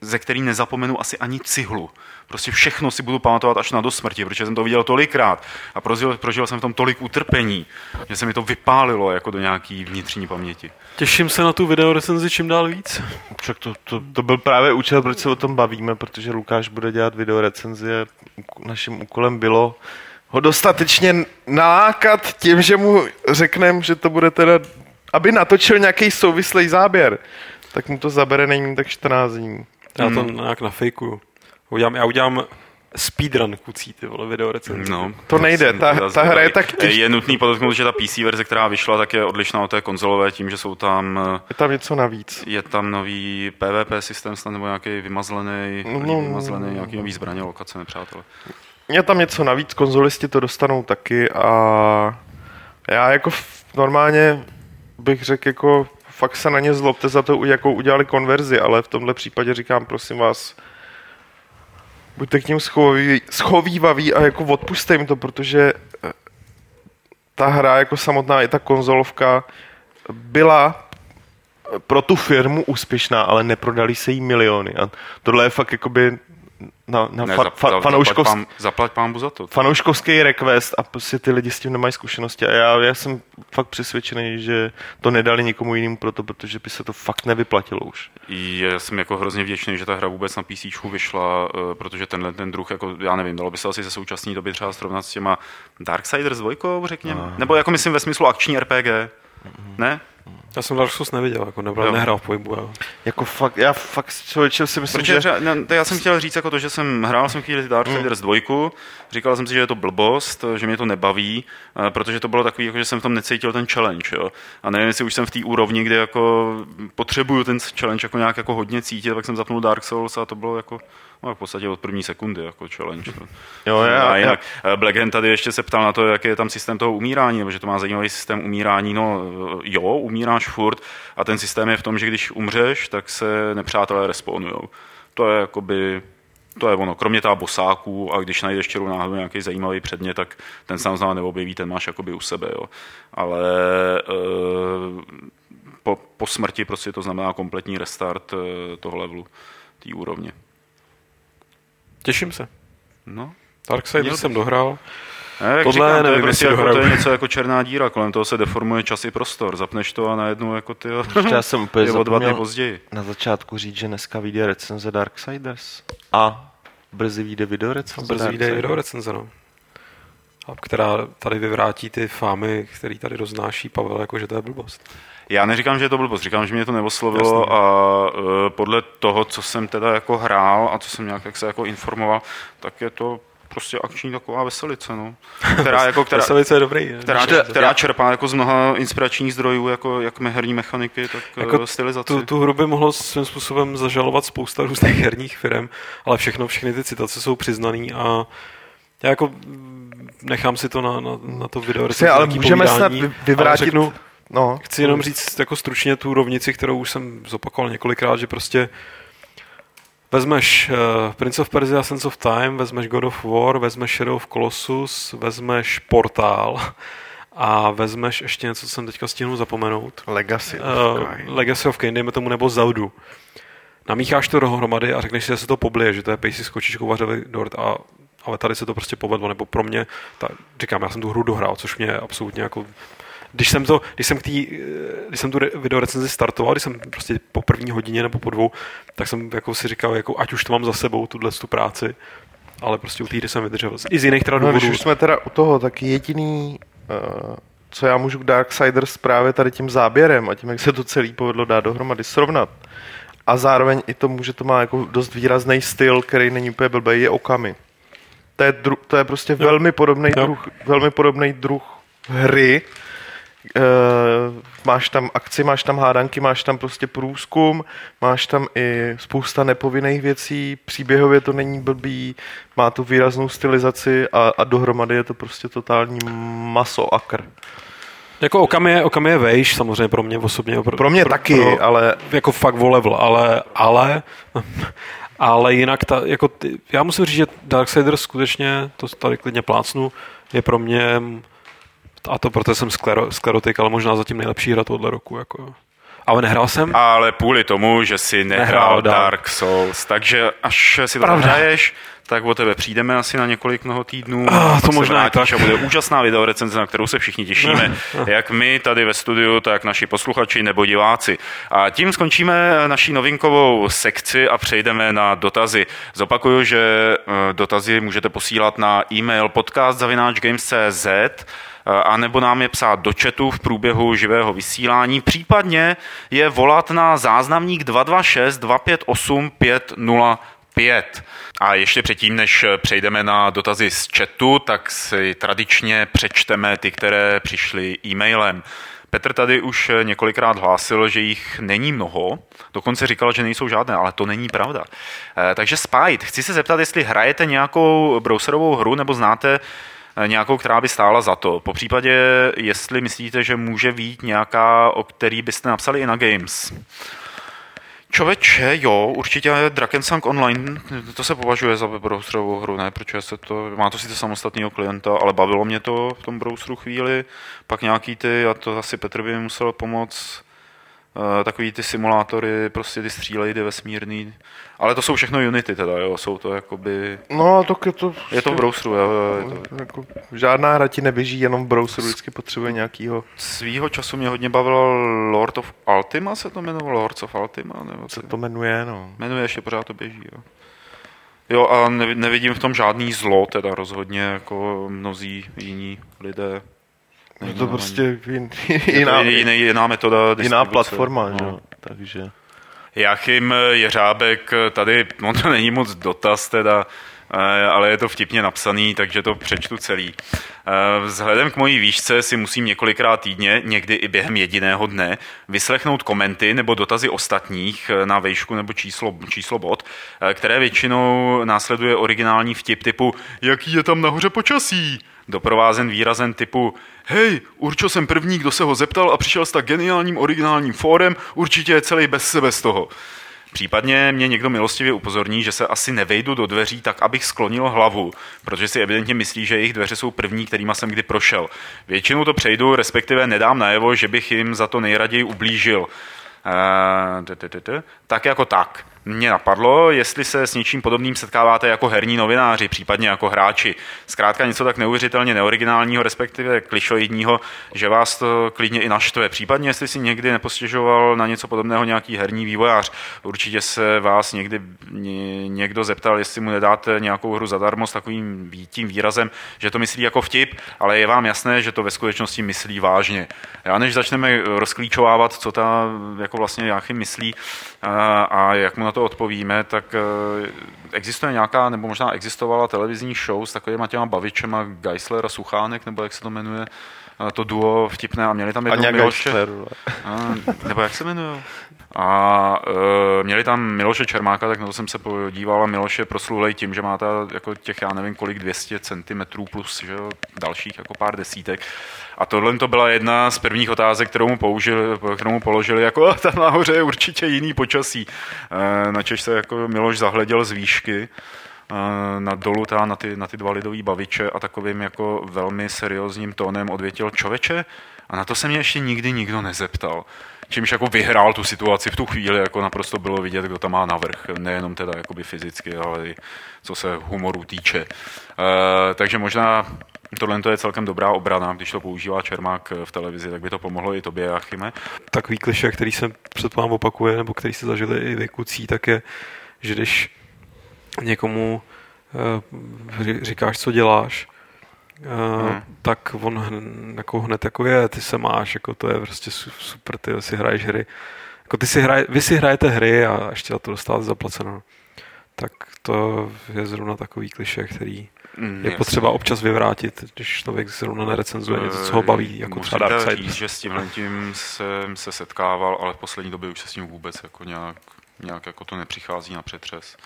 ze který nezapomenu asi ani cihlu. Prostě všechno si budu pamatovat až na do smrti, protože jsem to viděl tolikrát a prožil, prožil jsem v tom tolik utrpení, že se mi to vypálilo jako do nějaký vnitřní paměti. Těším se na tu videorecenzi čím dál víc. Však to, to, to byl právě účel, proč se o tom bavíme, protože Lukáš bude dělat videorecenzi a naším úkolem bylo ho dostatečně nalákat tím, že mu řekneme, že to bude teda, aby natočil nějaký souvislý záběr, tak mu to zabere není tak 14 dní. Já to hmm. nějak nafejkuju. Udělám, já udělám speedrun kucí, ty vole, video recenzi. No, to nejde, ta, ta hra je tak těž... Je nutný podotknout, že ta PC verze, která vyšla, tak je odlišná od té konzolové tím, že jsou tam... Je tam něco navíc. Je tam nový PvP systém snad, nebo nějaký vymazlený, no, no, vymazlený, nějaký nový zbraně, lokace, nepřátelé. Je tam něco navíc, konzolisti to dostanou taky a já jako normálně bych řekl jako fakt se na ně zlobte za to, jakou udělali konverzi, ale v tomhle případě říkám, prosím vás, buďte k ním schovývaví a jako odpuste jim to, protože eh, ta hra jako samotná, i ta konzolovka byla pro tu firmu úspěšná, ale neprodali se jí miliony. A tohle je fakt jakoby na, na ne, fa, fa, fanouškovsk... zaplať, pán, zaplať pámbu za to. Fanouškovský request a prostě ty lidi s tím nemají zkušenosti a já, já jsem fakt přesvědčený, že to nedali nikomu jinému proto, protože by se to fakt nevyplatilo už. Já jsem jako hrozně vděčný, že ta hra vůbec na PC vyšla, eh, protože tenhle ten druh, jako já nevím, dalo by se asi ze současné doby třeba srovnat s těma Darksiders 2, řekněme, a... nebo jako myslím ve smyslu akční RPG, ne? Já jsem Dark Souls neviděl, jako nebyl, nehrál v pohybu. Jo. Jako fakt, já fakt člověče si myslím, Protože, že... Ne, já jsem chtěl říct jako to, že jsem hrál jsem chvíli Dark Souls hmm. 2, říkal jsem si, že je to blbost, že mě to nebaví, eh, protože to bylo takový, jako, že jsem v tom necítil ten challenge. Jo. A nevím, jestli už jsem v té úrovni, kde jako potřebuju ten challenge jako nějak jako hodně cítit, tak jsem zapnul Dark Souls a to bylo jako No, v podstatě od první sekundy jako challenge. Jo, já, a jinak já. Eh, Black Hand tady ještě se ptal na to, jaký je tam systém toho umírání, nebo že to má zajímavý systém umírání. No eh, jo, umíráš furt a ten systém je v tom, že když umřeš, tak se nepřátelé respawnujou. To je jakoby to je ono, kromě toho bosáků a když najdeš čerou náhodou nějaký zajímavý předmět, tak ten sám znamená neobjeví, ten máš jakoby u sebe, jo. Ale e, po, po smrti prostě to znamená kompletní restart e, toho levelu, té úrovně. Těším se. No. Darksiders jsem dohrál. Ne, Tohle říkám, nevím, to, je prostě jako, to je něco jako černá díra, kolem toho se deformuje čas i prostor. Zapneš to a najednou jako ty Já jsem úplně o dva dny později. na začátku říct, že dneska vyjde recenze Darksiders. A brzy vyjde video recenze Brzy vyjde video recenze, no. A která tady vyvrátí ty fámy, který tady roznáší Pavel, jako že to je blbost. Já neříkám, že je to blbost, říkám, že mě to neoslovilo Jasně. a uh, podle toho, co jsem teda jako hrál a co jsem nějak jak se jako informoval, tak je to prostě akční taková veselice, no. Která, jako, která, veselice je dobrý. Která, která, která čerpá jako z mnoha inspiračních zdrojů, jako jak herní mechaniky, tak jako eh, stylizace. Tu, tu hru by mohlo svým způsobem zažalovat spousta různých herních firm, ale všechno, všechny ty citace jsou přiznaný a já jako nechám si to na, na, na to video. ale můžeme snad vyvrátit, řeknu, No, Chci jenom říct jako stručně tu rovnici, kterou už jsem zopakoval několikrát, že prostě vezmeš uh, Prince of Persia Sense of Time, vezmeš God of War, vezmeš Shadow of Colossus, vezmeš Portal a vezmeš ještě něco, co jsem teďka stihnul zapomenout. Legacy of uh, Kain. Legacy of Kain, dejme tomu, nebo Zeldu. Namícháš to dohromady a řekneš si, že se to poblije, že to je pejsi skočíš kovařový dort a ale tady se to prostě povedlo, nebo pro mě, ta, říkám, já jsem tu hru dohrál, což mě absolutně jako když jsem, to, když jsem, k tý, když jsem tu video recenzi startoval, když jsem prostě po první hodině nebo po dvou, tak jsem jako si říkal, jako ať už to mám za sebou, tuhle tu práci, ale prostě u týdy jsem vydržel. I z jiných teda důvodů. No, když už jsme teda u toho, tak jediný, uh, co já můžu k Darksiders právě tady tím záběrem a tím, jak se to celý povedlo dát dohromady, srovnat. A zároveň i tomu, že to má jako dost výrazný styl, který není úplně blbý, je Okami. To je, dru, to je prostě jo. velmi podobný druh, velmi podobný druh hry, e, máš tam akci, máš tam hádanky, máš tam prostě průzkum, máš tam i spousta nepovinných věcí, příběhově to není blbý, má to výraznou stylizaci a, a dohromady je to prostě totální maso akr. Jako Okam je, Okam je vejš, samozřejmě pro mě osobně. Pro, pro mě pro, taky, pro, ale... Jako fakt o level, ale, ale, ale jinak ta, jako ty, já musím říct, že Darksiders skutečně, to tady klidně plácnu, je pro mě, a to proto jsem sklero, sklerotik, ale možná zatím nejlepší hra tohoto roku. Jako. Ale nehrál jsem. Ale půli tomu, že si nehrál, nehrál Dark Souls, takže až si to hraješ, tak o tebe přijdeme asi na několik mnoho týdnů. Ah, to možná tak. A bude úžasná video recenze, na kterou se všichni těšíme, jak my tady ve studiu, tak naši posluchači nebo diváci. A tím skončíme naší novinkovou sekci a přejdeme na dotazy. Zopakuju, že eh, dotazy můžete posílat na e-mail podcast.games.cz a nebo nám je psát do chatu v průběhu živého vysílání, případně je volat na záznamník 226 258 505. A ještě předtím, než přejdeme na dotazy z chatu, tak si tradičně přečteme ty, které přišly e-mailem. Petr tady už několikrát hlásil, že jich není mnoho, dokonce říkal, že nejsou žádné, ale to není pravda. Eh, takže Spite, chci se zeptat, jestli hrajete nějakou browserovou hru nebo znáte nějakou, která by stála za to. Po případě, jestli myslíte, že může být nějaká, o který byste napsali i na Games. Čověče, jo, určitě Drakensang Online, to se považuje za browserovou hru, ne, protože se to, má to sice samostatného klienta, ale bavilo mě to v tom browseru chvíli, pak nějaký ty, a to asi Petr by mi musel pomoct, Eh, takový ty simulátory, prostě ty střílejdy vesmírný. Ale to jsou všechno Unity teda, jo, jsou to jakoby... No, to je to... Je to v browseru, jo. Je to... Jako, žádná hra ti neběží jenom v browseru, vždycky potřebuje nějakýho... Svýho času mě hodně bavilo Lord of Ultima, se to jmenovalo, Lords of Ultima, nebo... Se to jmenuje, no. Jmenuje, ještě pořád to běží, jo. Jo, a nevidím v tom žádný zlo, teda rozhodně, jako mnozí jiní lidé. Je to prostě jin, jiná, jiná, jiná metoda Jiná platforma, no. že? takže... Jachim Jeřábek, tady, no to není moc dotaz teda, eh, ale je to vtipně napsaný, takže to přečtu celý. Eh, vzhledem k mojí výšce si musím několikrát týdně, někdy i během jediného dne, vyslechnout komenty nebo dotazy ostatních eh, na vejšku nebo číslo, číslo bod, které většinou následuje originální vtip typu jaký je tam nahoře počasí? Doprovázen výrazem typu hej, určil jsem první, kdo se ho zeptal a přišel s tak geniálním originálním fórem, určitě je celý bez sebe z toho. Případně mě někdo milostivě upozorní, že se asi nevejdu do dveří tak, abych sklonil hlavu, protože si evidentně myslí, že jejich dveře jsou první, kterýma jsem kdy prošel. Většinou to přejdu, respektive nedám najevo, že bych jim za to nejraději ublížil. Uh, tak jako tak mě napadlo, jestli se s něčím podobným setkáváte jako herní novináři, případně jako hráči. Zkrátka něco tak neuvěřitelně neoriginálního, respektive klišoidního, že vás to klidně i naštve. Případně, jestli si někdy nepostěžoval na něco podobného nějaký herní vývojář. Určitě se vás někdy někdo zeptal, jestli mu nedáte nějakou hru zadarmo s takovým tím výrazem, že to myslí jako vtip, ale je vám jasné, že to ve skutečnosti myslí vážně. Já než začneme rozklíčovávat, co ta jako vlastně Jáchy myslí a, jak mu na to odpovíme, tak eh, existuje nějaká, nebo možná existovala televizní show s takovýma těma bavičema Geisler a Suchánek, nebo jak se to jmenuje, to duo vtipné a měli tam jednou Miloše. A, nebo jak se jmenuje? A e, měli tam Miloše Čermáka, tak na to jsem se podíval a Miloš je proslulej tím, že má ta, jako těch, já nevím kolik, 200 cm plus že dalších jako pár desítek. A tohle to byla jedna z prvních otázek, kterou mu, použili, kterou mu položili, jako tam nahoře je určitě jiný počasí. E, načež se jako Miloš zahleděl z výšky e, na dolu ta, na, ty, na ty dva lidový baviče a takovým jako velmi seriózním tónem odvětil čověče a na to se mě ještě nikdy nikdo nezeptal čímž jako vyhrál tu situaci v tu chvíli, jako naprosto bylo vidět, kdo tam má navrh, nejenom teda jakoby fyzicky, ale i co se humoru týče. E, takže možná tohle je celkem dobrá obrana, když to používá Čermák v televizi, tak by to pomohlo i tobě, Achime. Takový kliše, který se před vám opakuje, nebo který se zažili i vykucí, tak je, že když někomu e, říkáš, co děláš, hmm. tak on jako hned jako je, ty se máš, jako to je prostě super, ty si hraješ hry. Jako ty si hraj, vy si hrajete hry a ještě za to dostáváte zaplaceno. Tak to je zrovna takový kliše, který mm, je jasný. potřeba občas vyvrátit, když člověk zrovna nerecenzuje něco, co ho baví, jako Musím třeba Darkseid. říct, že s tímhle tím jsem se setkával, ale v poslední době už se s ním vůbec jako nějak, nějak jako to nepřichází na přetřes.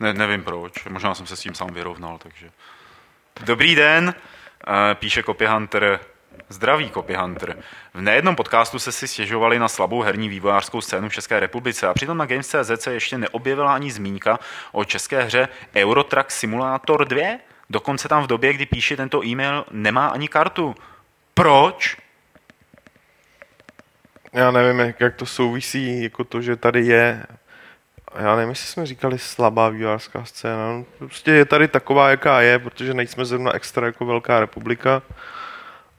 Ne, nevím proč, možná jsem se s tím sám vyrovnal, takže... Dobrý den, eh, píše Copy Hunter. Zdraví, Copy Hunter. V nejednom podcastu se si stěžovali na slabou herní vývojářskou scénu v České republice a přitom na Games.cz se ještě neobjevila ani zmínka o české hře Eurotrack Simulator 2. Dokonce tam v době, kdy píše tento e-mail, nemá ani kartu. Proč? Já nevím, jak to souvisí, jako to, že tady je já nevím, jestli jsme říkali slabá vývojářská scéna. No, prostě je tady taková, jaká je, protože nejsme zrovna extra jako velká republika.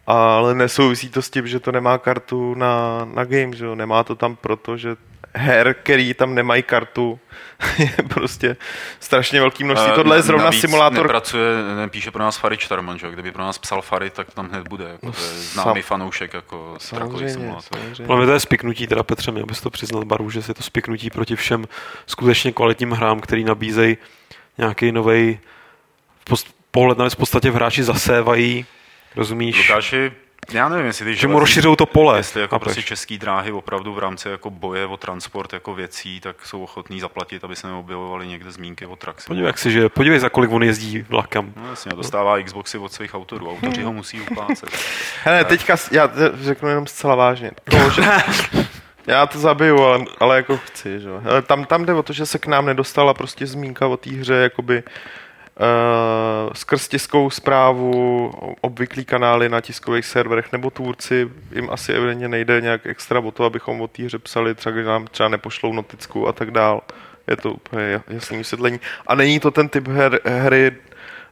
Ale nesouvisí to s tím, že to nemá kartu na, na game, že jo? Nemá to tam proto, že her, který tam nemají kartu, je prostě strašně velký množství. Tohle je zrovna Navíc simulátor. Nepracuje, nepíše pro nás Farid Štarman, že? Kdyby pro nás psal Farid, tak tam hned bude. Jako, to je známý Sam... fanoušek jako samozřejmě, simulátor. Podle to je spiknutí, teda Petře, mi, abys to přiznal baru, že je to spiknutí proti všem skutečně kvalitním hrám, který nabízejí nějaký nový pohled na v podstatě v hráči zasévají Rozumíš? Lukáši, já nevím, jestli že mu rozšiřují to pole. Jestli jako prostě český dráhy opravdu v rámci jako boje o transport jako věcí, tak jsou ochotní zaplatit, aby se neobjevovaly někde zmínky o Traxi. Podívej, jak si, že, podívej, za kolik on jezdí vlakem. No jasně, dostává Xboxy od svých autorů. Autoři ho musí uplácet. Hele, teďka já řeknu jenom zcela vážně. To, že... Já to zabiju, ale, ale jako chci, že? Hele, tam, tam jde o to, že se k nám nedostala prostě zmínka o té hře, jakoby skrz tiskovou zprávu, obvyklý kanály na tiskových serverech nebo tvůrci, jim asi evidentně nejde nějak extra o to, abychom o té hře psali, třeba když nám třeba nepošlou noticku a tak dál. Je to úplně jasný vysvětlení. A není to ten typ her, hry,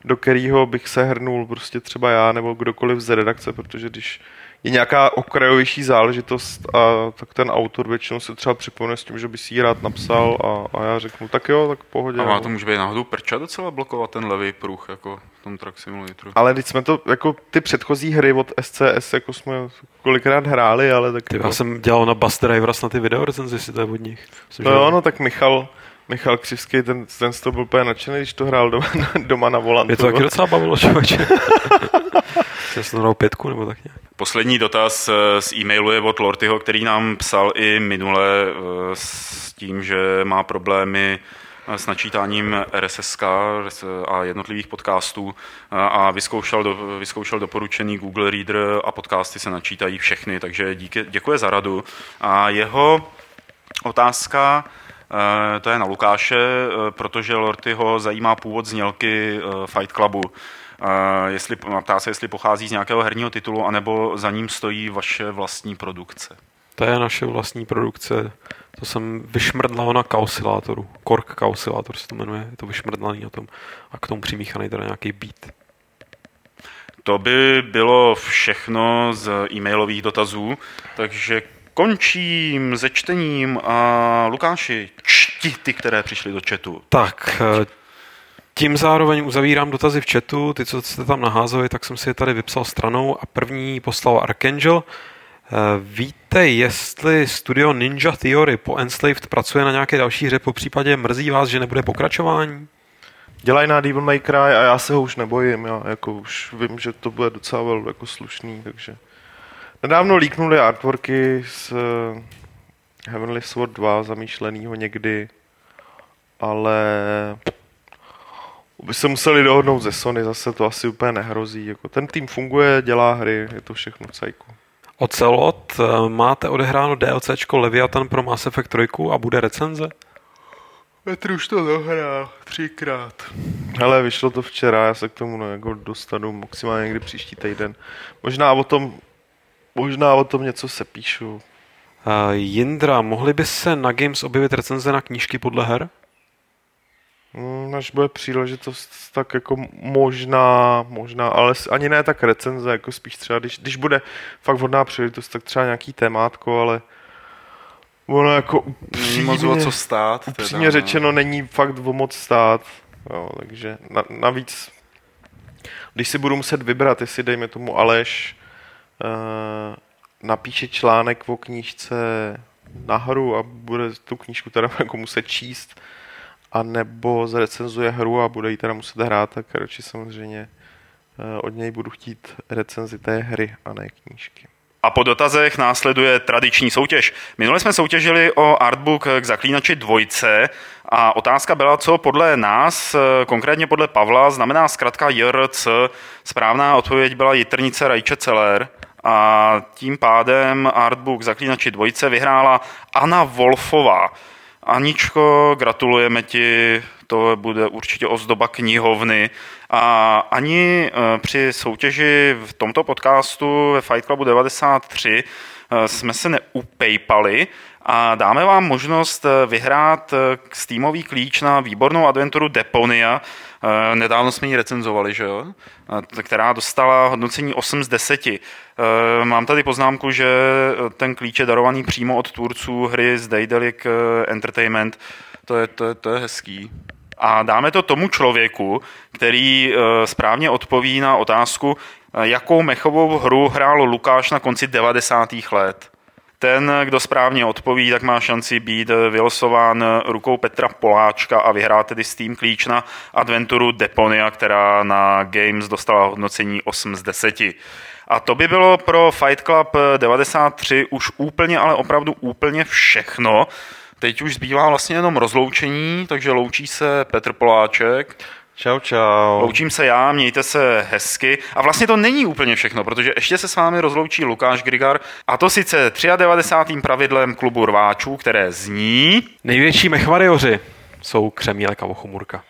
do kterého bych se hrnul prostě třeba já nebo kdokoliv z redakce, protože když je nějaká okrajovější záležitost a tak ten autor většinou se třeba připomene s tím, že by si ji rád napsal a, a já řeknu, tak jo, tak pohodě. A má to může být náhodou prča docela blokovat ten levý pruh, jako v tom Truck Simulatoru. Ale teď jsme to, jako ty předchozí hry od SCS, jako jsme kolikrát hráli, ale tak... Ty, jako... Já jsem dělal na Bus Driver na ty video recenzi, si to je od nich. Myslím, no jo, no tak Michal, Michal Křivský, ten, ten z toho byl úplně nadšený, když to hrál doma, doma na volantu. Mě to taky docela bavilo, člověče. Jsem pětku nebo tak nějak. Poslední dotaz eh, z e-mailu je od Lortyho, který nám psal i minule eh, s tím, že má problémy eh, s načítáním RSS a jednotlivých podcastů a vyzkoušel, do, vyzkoušel doporučený Google Reader a podcasty se načítají všechny, takže díky, děkuje za radu. A jeho otázka to je na Lukáše, protože Lortyho zajímá původ znělky Fight Clubu jestli, ptá se, jestli pochází z nějakého herního titulu, anebo za ním stojí vaše vlastní produkce. To je naše vlastní produkce. To jsem vyšmrdlal na kausilátoru. Kork kausilátor se to jmenuje. Je to vyšmrdlaný na tom. A k tomu přimíchaný teda nějaký beat. To by bylo všechno z e-mailových dotazů, takže končím se čtením a Lukáši, čti ty, které přišly do chatu. Tak, tím zároveň uzavírám dotazy v chatu, ty, co jste tam naházeli, tak jsem si je tady vypsal stranou a první poslal Archangel. Eh, víte, jestli studio Ninja Theory po Enslaved pracuje na nějaké další hře, po případě mrzí vás, že nebude pokračování? Dělají na Devil May Cry a já se ho už nebojím, já jako už vím, že to bude docela jako slušný, takže... Nedávno líknuli artworky z eh, Heavenly Sword 2 zamýšlenýho někdy, ale by se museli dohodnout ze Sony, zase to asi úplně nehrozí. Jako ten tým funguje, dělá hry, je to všechno cajku. Ocelot, eh, máte odehráno DLCčko Leviathan pro Mass Effect 3 a bude recenze? Petr už to dohrál třikrát. Hele, vyšlo to včera, já se k tomu no, jako dostanu maximálně někdy příští týden. Možná o tom, možná o tom něco se píšu. Uh, Jindra, mohly by se na Games objevit recenze na knížky podle her? Mm, až bude příležitost, tak jako možná, možná, ale ani ne tak recenze, jako spíš třeba, když, když bude fakt vhodná příležitost, tak třeba nějaký témátko, ale ono jako upřímně, moc o co stát. Upřímně teda, no. řečeno, není fakt o moc stát, jo, takže na, navíc, když si budu muset vybrat, jestli dejme tomu Aleš uh, napíše článek o knížce na hru a bude tu knížku teda jako muset číst, a nebo zrecenzuje hru a bude ji teda muset hrát, tak radši samozřejmě eh, od něj budu chtít recenzi té hry a ne knížky. A po dotazech následuje tradiční soutěž. Minule jsme soutěžili o artbook k zaklínači dvojce a otázka byla, co podle nás, konkrétně podle Pavla, znamená zkrátka JRC. Správná odpověď byla Jitrnice Rajče Celer a tím pádem artbook Zaklínači dvojce vyhrála Anna Wolfová. Aničko, gratulujeme ti, to bude určitě ozdoba knihovny. A ani e, při soutěži v tomto podcastu ve Fight Clubu 93 e, jsme se neupejpali a dáme vám možnost e, vyhrát Steamový klíč na výbornou adventuru Deponia. Nedávno jsme ji recenzovali, že jo? která dostala hodnocení 8 z 10. Mám tady poznámku, že ten klíč je darovaný přímo od tvůrců hry z Daedalic Entertainment. To je, to je, to je hezký a dáme to tomu člověku, který eh, správně odpoví na otázku, eh, jakou mechovou hru hrál Lukáš na konci 90. let. Ten, kdo správně odpoví, tak má šanci být eh, vylosován rukou Petra Poláčka a vyhrát tedy Steam klíč na adventuru Deponia, která na Games dostala hodnocení 8 z 10. A to by bylo pro Fight Club 93 už úplně, ale opravdu úplně všechno. Teď už zbývá vlastně jenom rozloučení, takže loučí se Petr Poláček. Čau, čau. Loučím se já, mějte se hezky. A vlastně to není úplně všechno, protože ještě se s vámi rozloučí Lukáš Grigar, a to sice 93. pravidlem klubu rváčů, které zní... Největší mechvarioři jsou Křemílek a Vochomurka.